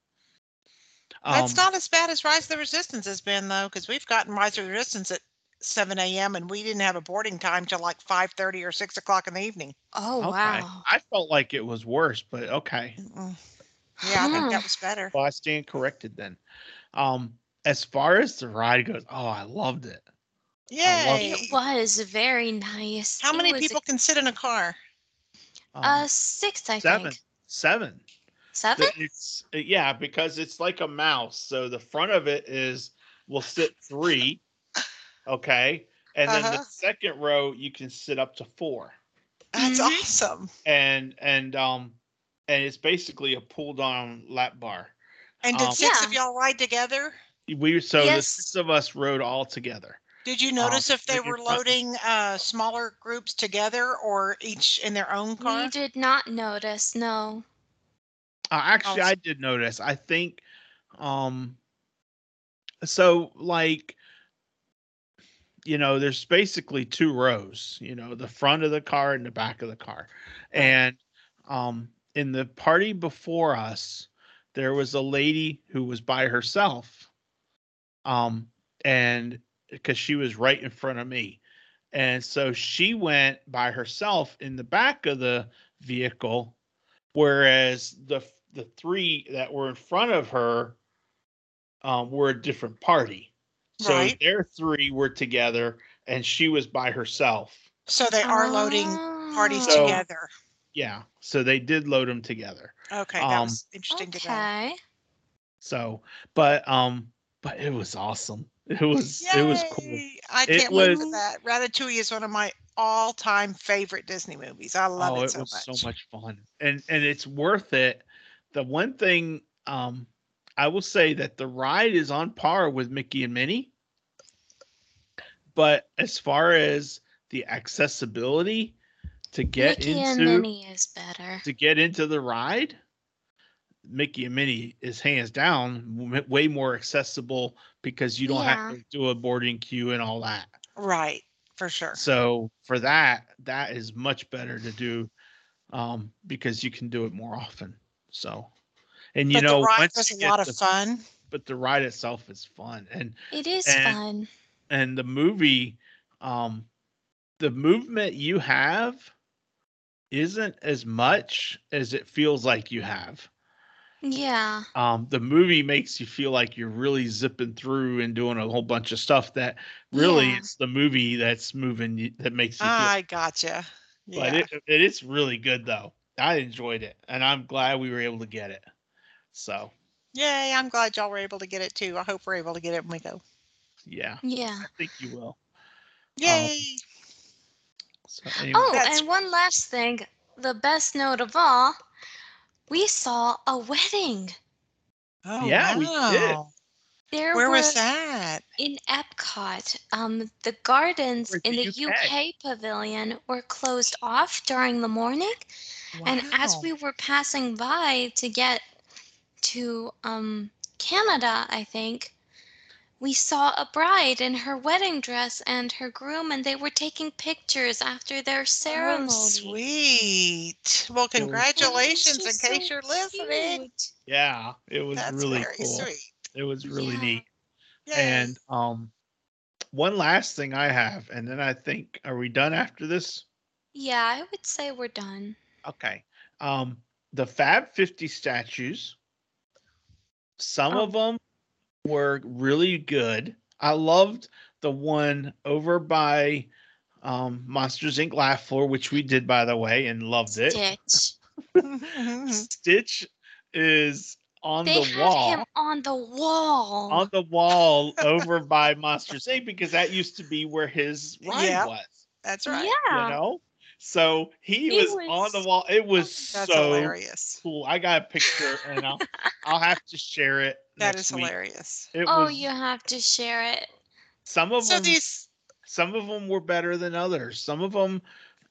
That's Um, not as bad as Rise of the Resistance has been, though, because we've gotten Rise of the Resistance at 7 a.m. and we didn't have a boarding time till like 5:30 or 6 o'clock in the evening. Oh, okay. wow. I felt like it was worse, but okay. Mm-mm. Yeah, I think that was better. Well, I stand corrected then. Um, as far as the ride goes, oh, I loved it. Yeah, love It was very nice. How It many was people can sit in a car? Um, Uh, six, I seven, think. seven. Seven? The- It's yeah, because it's like a mouse. So the front of it is will sit three, okay, and then Uh-huh. the second row you can sit up to four, That's Mhm. awesome. and and um, and it's basically a pull down lap bar. And did Um, six of y'all ride together? We so the six of us rode all together. Did you notice if they were loading uh, smaller groups together or each in their own car? We did not notice, no. Uh, actually, I did notice. I think, um, so like, you know, there's basically two rows. You know, the front of the car and the back of the car, and um, in the party before us, there was a lady who was by herself, um, and because she was right in front of me, and so she went by herself in the back of the vehicle whereas the the three that were in front of her um, were a different party. So Right. their three were together, and she was by herself. So they are loading parties So- together. Yeah, so they did load them together. Okay, that um, was interesting to know. Okay. So, but um, but it was awesome. It was it was cool. Yay! I It can't wait for was- that. Ratatouille is one of my all-time favorite Disney movies. I love oh, it, it so was much. so much fun, and and it's worth it. The one thing um, I will say that the ride is on par with Mickey and Minnie, but as far as the accessibility to get Mickey and into Minnie is better. to get into the ride, Mickey and Minnie is hands down way more accessible because you don't Yeah. have to do a boarding queue and all that. Right, for sure. So for that, that is much better to do um, because you can do it more often. So, and you but know, the ride was a lot of the- fun. but the ride itself is fun, and It is And- fun. and the movie, um, the movement you have isn't as much as it feels like you have. Yeah. um, the movie makes you feel like you're really zipping through and doing a whole bunch of stuff that really Yeah. it's the movie that's moving you, that makes you feel. I gotcha. but it, it is really good though. I enjoyed it, and I'm glad we were able to get it. So Yay, I'm glad y'all were able to get it too. I hope we're able to get it when we go. yeah, Yeah. I think you will. Yay. So anyway, Oh, That's- and one last thing. The best note of all, we saw a wedding. oh, yeah, we did. There Where were was that? in Epcot. Um, the gardens Where's in the the UK? UK pavilion were closed off during the morning, and as we were passing by to get to um Canada, I think, we saw a bride in her wedding dress and her groom, and they were taking pictures after their ceremony. Oh, sweet. Well, was- And it was congratulations in case so you're listening. cute. yeah, it was That's really very cool. sweet. It was really Yeah. neat. Yay. And um, one last thing I have, and then I think, are we done after this? Yeah, I would say we're done. Okay. Um, the Fab 50 statues, some Oh. of them were really good. I loved the one over by um, Monsters Inc. Laugh Floor, which we did, by the way, and loved it. Stitch. Stitch is on They the had wall. him on the wall. On the wall over by Monsters Inc. because that used to be where his ride Yep. was. That's right. yeah. You know? So he, He was, on the wall. It was That's so hilarious. cool. I got a picture and I'll I'll have to share it. That next is week. hilarious. It oh, was you have to share it. some of So them these some of them were better than others. Some of them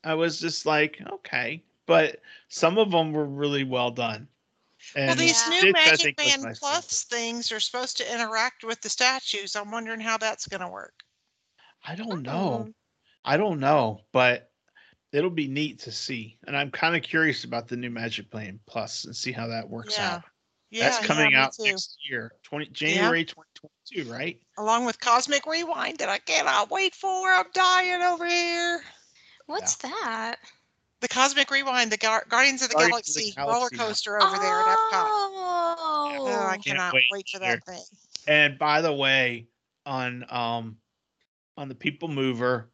I was just like, okay, but some of them were really well done. And well, these Yeah. new Stitch, Magic think, was Band my favorite. Plus things are supposed to interact with the statues. I'm wondering how that's going to work. I don't know. I don't know, but it'll be neat to see. And I'm kind of curious about the new Magic Band Plus and see how that works Yeah. out. Yeah, That's coming me out too. next year, 20 January 2022, right? Along with Cosmic Rewind that I cannot wait for. I'm dying over here. What's that? The Cosmic Rewind, the Gar- Guardians of the Guardians of the Galaxy roller coaster over there at Epcot. Oh, Oh, I cannot wait wait, for to hear. that thing. And by the way, on um on the People Mover,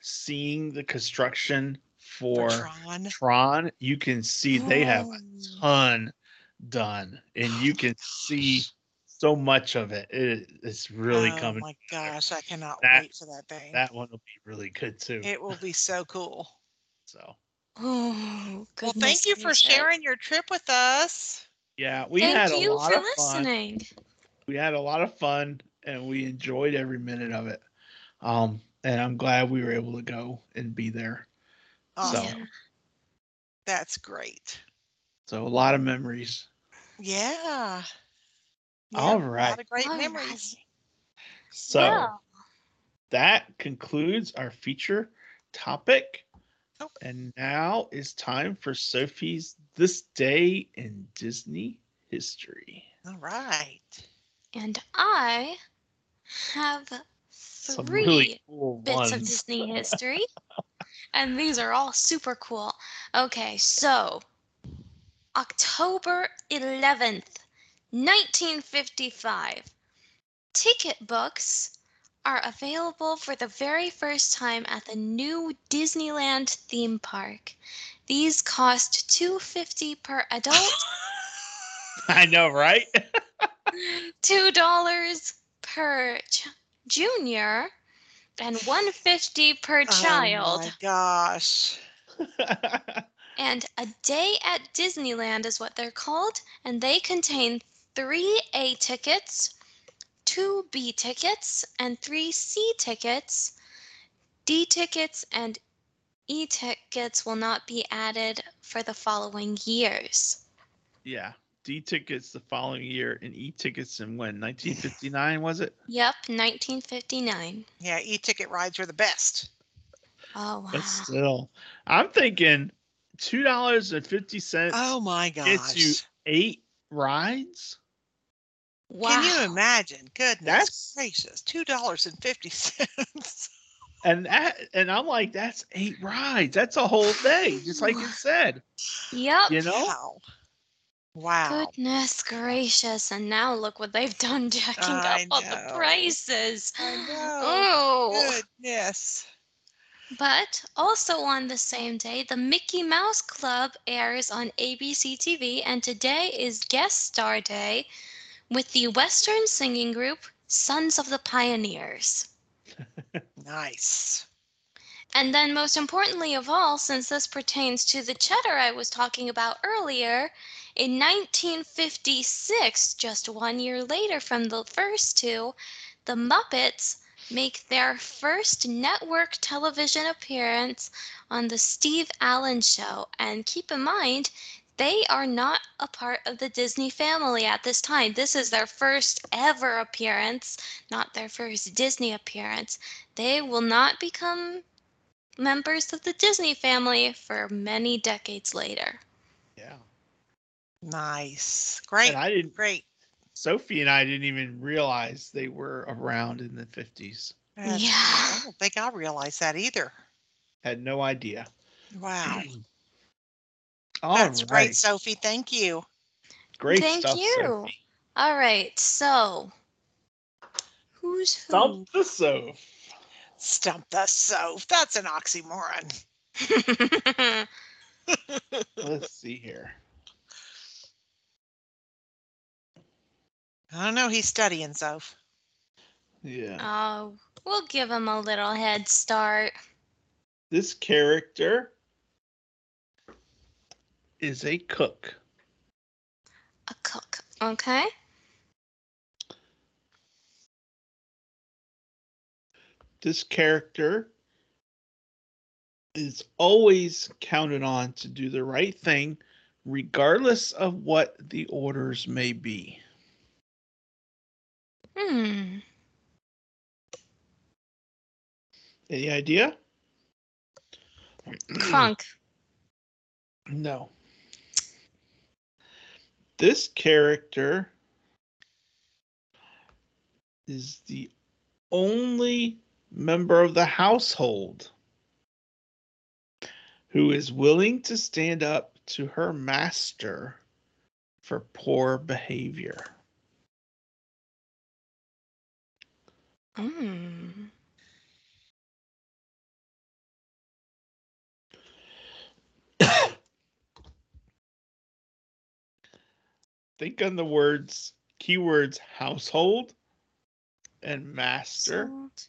seeing the construction For for Tron. Tron, you can see they have a Oh. ton done, and you can see so much of it. it it's really oh coming. Oh my gosh, I cannot That- wait for that thing. That one will be really good too. it will be so cool. so Oh, Well, thank you for sharing your trip with us. yeah, we Thank had a you lot for of fun. listening. We had a lot of fun, and we enjoyed every minute of it. Um, and I'm glad we were able to go and be there. Awesome. Yeah. That's great. So a lot of memories. Yeah. Yeah, All A lot of great All memories. So Well, that concludes our feature topic. Oh. And now it's time for Sophie's This Day in Disney History. All right. and I have three really cool bits of. Disney history, and these are all super cool. Okay, so October 11th, 1955. Ticket books are available for the very first time at the new Disneyland theme park. These cost 250 per adult, I know, right? $2 per ch- junior, and 150 per child. Oh my gosh. And a day at Disneyland is what they're called, and they contain three A tickets, two B tickets, and three C tickets. D tickets and E tickets will not be added for the following years. yeah. D tickets the following year and E tickets in when 1959 was it? Yep, 1959. Yeah, e-ticket rides are the best. Oh wow. But still, I'm thinking two dollars and fifty cents Oh my gosh! gets you eight rides. wow. Can you imagine? Goodness That's- gracious. Two dollars and fifty cents. And that, and I'm like, that's eight rides. That's a whole day, just like it said. Yep. You know? Wow. Wow. Goodness gracious. And now look what they've done jacking I up all the prices. I know. Oh. Goodness. But also on the same day, the Mickey Mouse Club airs on ABC TV, and today is guest star day with the Western singing group Sons of the Pioneers. Nice. And then, most importantly of all, since this pertains to the cheddar I was talking about earlier, in 1956, just one year later from the first two, the Muppets make their first network television appearance on The Steve Allen Show. And keep in mind, they are not a part of the Disney family at this time. This is their first ever appearance, not their first Disney appearance. They will not become members of the Disney family for many decades later. Yeah. Nice. Great. And I didn't. Great. Sophie and I didn't even realize they were around in the 50s. That's- Yeah. I don't think I realized that either. Had no idea. Wow. All That's right. great, Sophie. Thank you. Great Thank stuff, you. Sophie. All right, so who's who? Stump the Soph. Stump the Soph. That's an oxymoron. Let's see here. I don't know. He's studying, Soph. Yeah. oh, we'll give him a little head start. this character is a cook. A cook, okay? This character is always counted on to do the right thing, regardless of what the orders may be. Hmm. Any idea? Crunk. No. This character is the only member of the household who is willing to stand up to her master for poor behavior. Hmm. Think on the words, keywords household and master, Sold.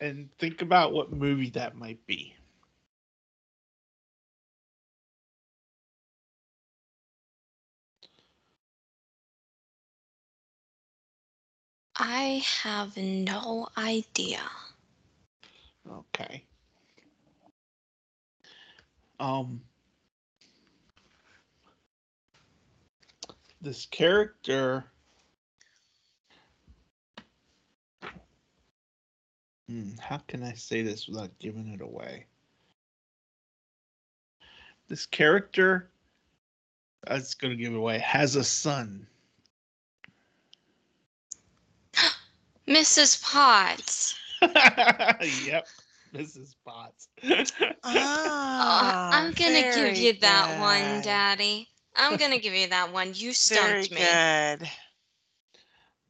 and think about what movie that might be. I have no idea. Okay. Um this character Hmm, how can I say this without giving it away? This character that's going to give it away has a son. Mrs. Potts. yep, Mrs. Potts. Ah, Oh, I'm gonna give you that one. Daddy. I'm gonna give you that one. You Very stumped me. good.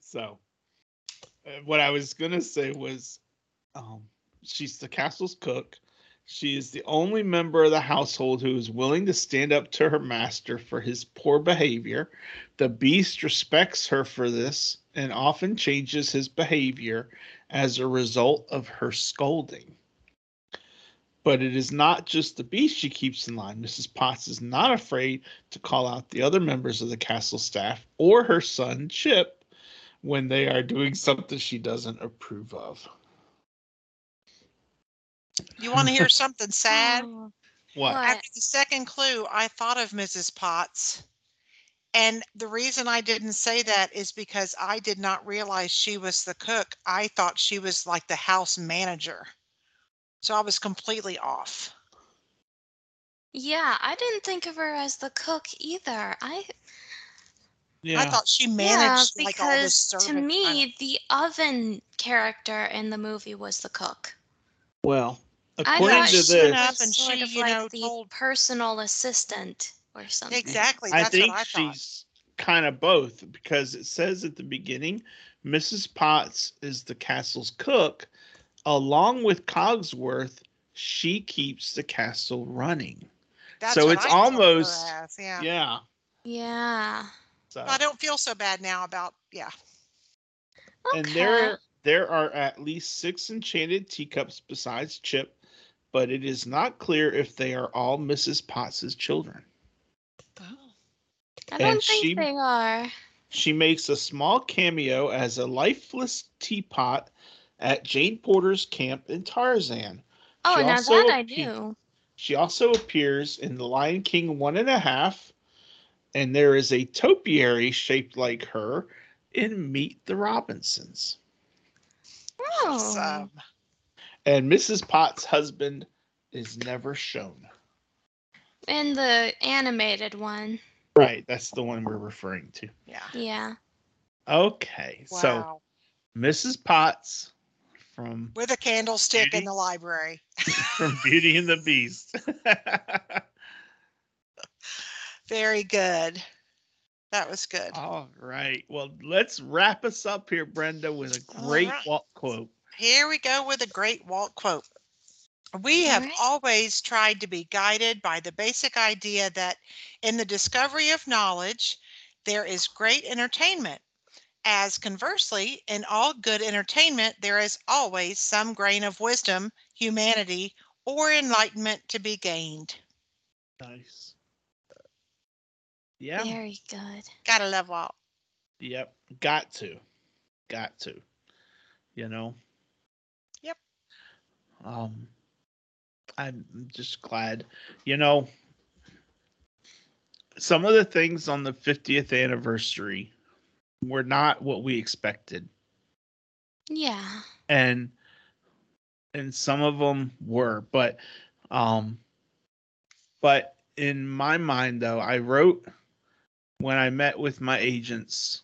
So, uh, what I was gonna say was, um, she's the castle's cook. She is the only member of the household who is willing to stand up to her master for his poor behavior. The beast respects her for this and often changes his behavior as a result of her scolding. But it is not just the beast she keeps in line. Mrs. Potts is not afraid to call out the other members of the castle staff or her son Chip when they are doing something she doesn't approve of. You want to hear something sad? Oh, What? What? After the second clue, I thought of Mrs. Potts And the reason I didn't say that is because I did not realize she was the cook. I thought she was like the house manager. So I was completely off. Yeah, I didn't think of her as the cook either. I Yeah. I thought she yeah, managed like all the because servants. to me the oven character in the movie was the cook. well, I according thought to she this, up was and sort she, of you like know, the told- personal assistant or something. exactly. I That's think what I thought. she's kind of both because it says at the beginning, Mrs. Potts is the castle's cook, along with Cogsworth. She keeps the castle running. That's so what it's I almost- as, yeah. Yeah. Yeah. So, I don't feel so bad now about yeah. Okay. and there there are at least six enchanted teacups besides Chip, but it is not clear if they are all Mrs. Potts's children. I don't and think she- they are. She makes a small cameo as a lifeless teapot at Jane Porter's camp in Tarzan. Oh, She now also that I appe- knew. She also appears in The Lion King one and a half, and there is a topiary shaped like her in Meet the Robinsons. Oh. Awesome. And Mrs. Potts' husband is never shown. In the animated one. Right, that's the one we're referring to. Yeah. Yeah. Okay, Wow. so Mrs. Potts from With a candlestick Beauty. in the library. from Beauty and the Beast. Very good. That was good. All right. Well, let's wrap us up here, Brenda, with a great right. Walt quote. Here we go with a great Walt quote. We have Alright. always tried to be guided by the basic idea that in the discovery of knowledge, there is great entertainment. As conversely, in all good entertainment, there is always some grain of wisdom, humanity, or enlightenment to be gained. Nice. Yeah. Very good. Gotta love Walt. Yep. Got to. Got to. You know? Yep. Um I'm just glad. You know, some of the things on the 50th anniversary were not what we expected. Yeah. and and some of them were but um but in my mind though i wrote when i met with my agents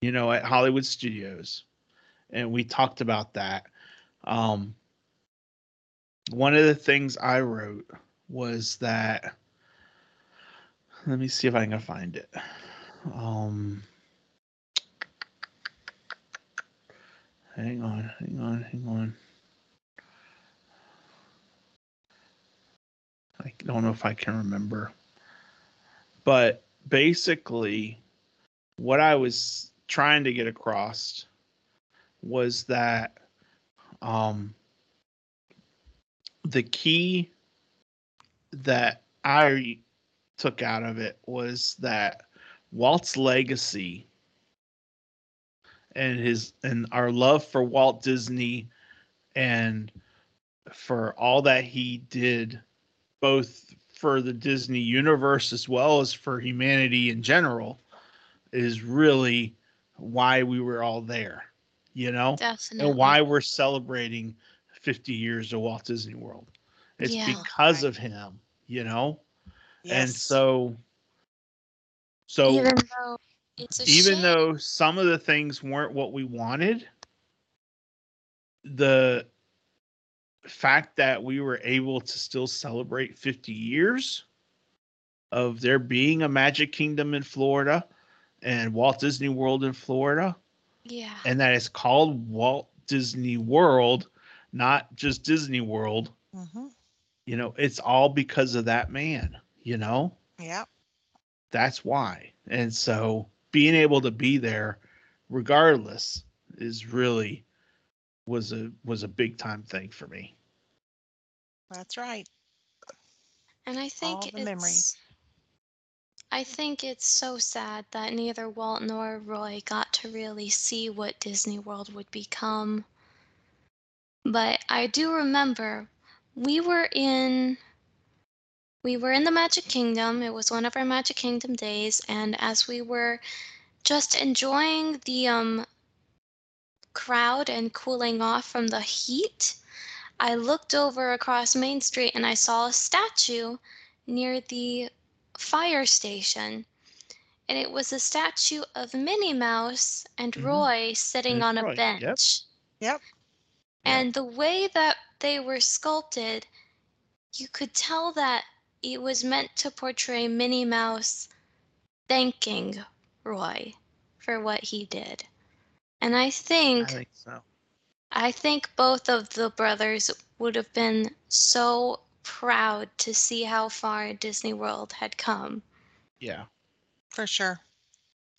you know at hollywood studios and we talked about that um one of the things i wrote was that let me see if i can find it um Hang on, hang on, hang on. I don't know if I can remember. But basically, what I was trying to get across was that um, the key that I took out of it was that Walt's legacy and his and our love for Walt Disney and for all that he did both for the Disney universe as well as for humanity in general is really why we were all there, you know? Definitely. And why we're celebrating 50 years of Walt Disney World. It's Yeah. because Right. of him, you know? Yes. And so so even though it's a even shame. though some of the things weren't what we wanted the fact that we were able to still celebrate 50 years of there being a magic kingdom in Florida and Walt Disney World in Florida yeah. and that it's called Walt Disney World not just Disney World hmm you know it's all because of that man you know Yeah. that's why and so being able to be there regardless is really was a was a big time thing for me That's right. And I think All the it's memories. I think it's so sad that neither Walt nor Roy got to really see what Disney World would become. But I do remember we were in we were in the Magic Kingdom. It was one of our Magic Kingdom days, and as we were just enjoying the um crowd and cooling off from the heat, I looked over across Main Street and I saw a statue near the fire station. And it was a statue of Minnie Mouse and Mhm. Roy sitting And on a Roy, yep. bench. Yep. And the way that they were sculpted, you could tell that it was meant to portray Minnie Mouse thanking Roy for what he did. And I think I think think so. I think both of the brothers would have been so proud to see how far Disney World had come. Yeah. For sure.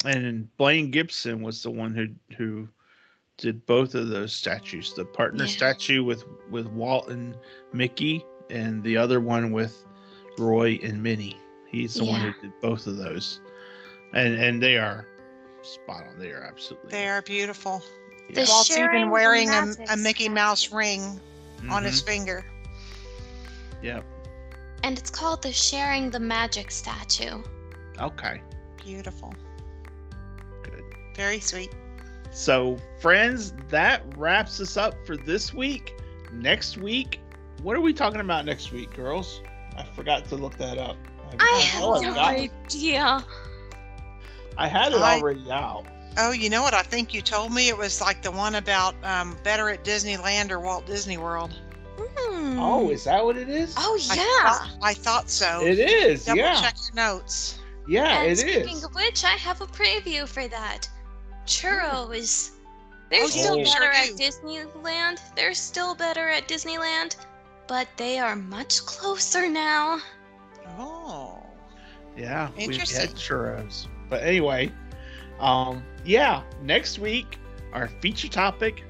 And Blaine Gibson was the one who who did both of those statues. The partner Yeah. statue with with Walt and Mickey, and the other one with Roy and Minnie. He's the one who did both of those, and and they are spot on. They are absolutely. They are beautiful. The Yeah. Walt's even wearing a, a Mickey Mouse ring on his Mhm. finger. Yep. And it's called the Sharing the Magic statue. Okay. Beautiful. Good. Very sweet. So, friends, that wraps us up for this week. Next week, what are we talking about next week, girls? I forgot to look that up. I oh, have I no idea. I had it I- already out. Oh, you know what? I think you told me it was like the one about um, better at Disneyland or Walt Disney World. Hmm. Oh, is that what it is? Oh I yeah. thought, I thought so. It is. Double yeah. check your notes. Yeah, and it speaking is. of which, I have a preview for that. Churros. They're Oh, still yeah, better at. Disneyland. They're still better at Disneyland, but they are much closer now. Oh. Yeah, we had Interesting. churros. But anyway, um, yeah, next week our feature topic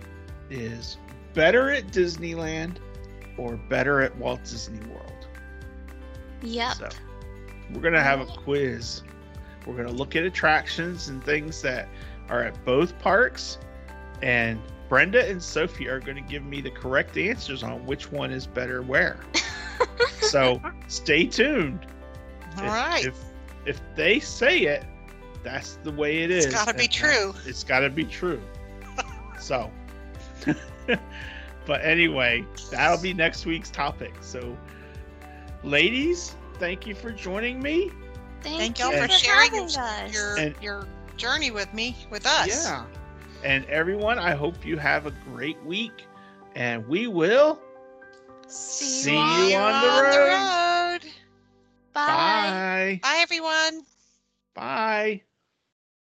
is better at Disneyland or better at Walt Disney World. Yep. So we're gonna have a quiz. We're gonna look at attractions and things that are at both parks, and Brenda and Sophie are gonna give me the correct answers on which one is better where. so stay tuned. All if, right. If if they say it, that's the way it is. It's gotta be true. It's gotta be true. so, but anyway, that'll be next week's topic. So, ladies, thank you for joining me. Thank, Thank you for for sharing having us. your And- your journey with me, with us. Yeah. And everyone, I hope you have a great week, and we will See, See you all. on the road. road. Bye. bye. Bye, everyone. Bye.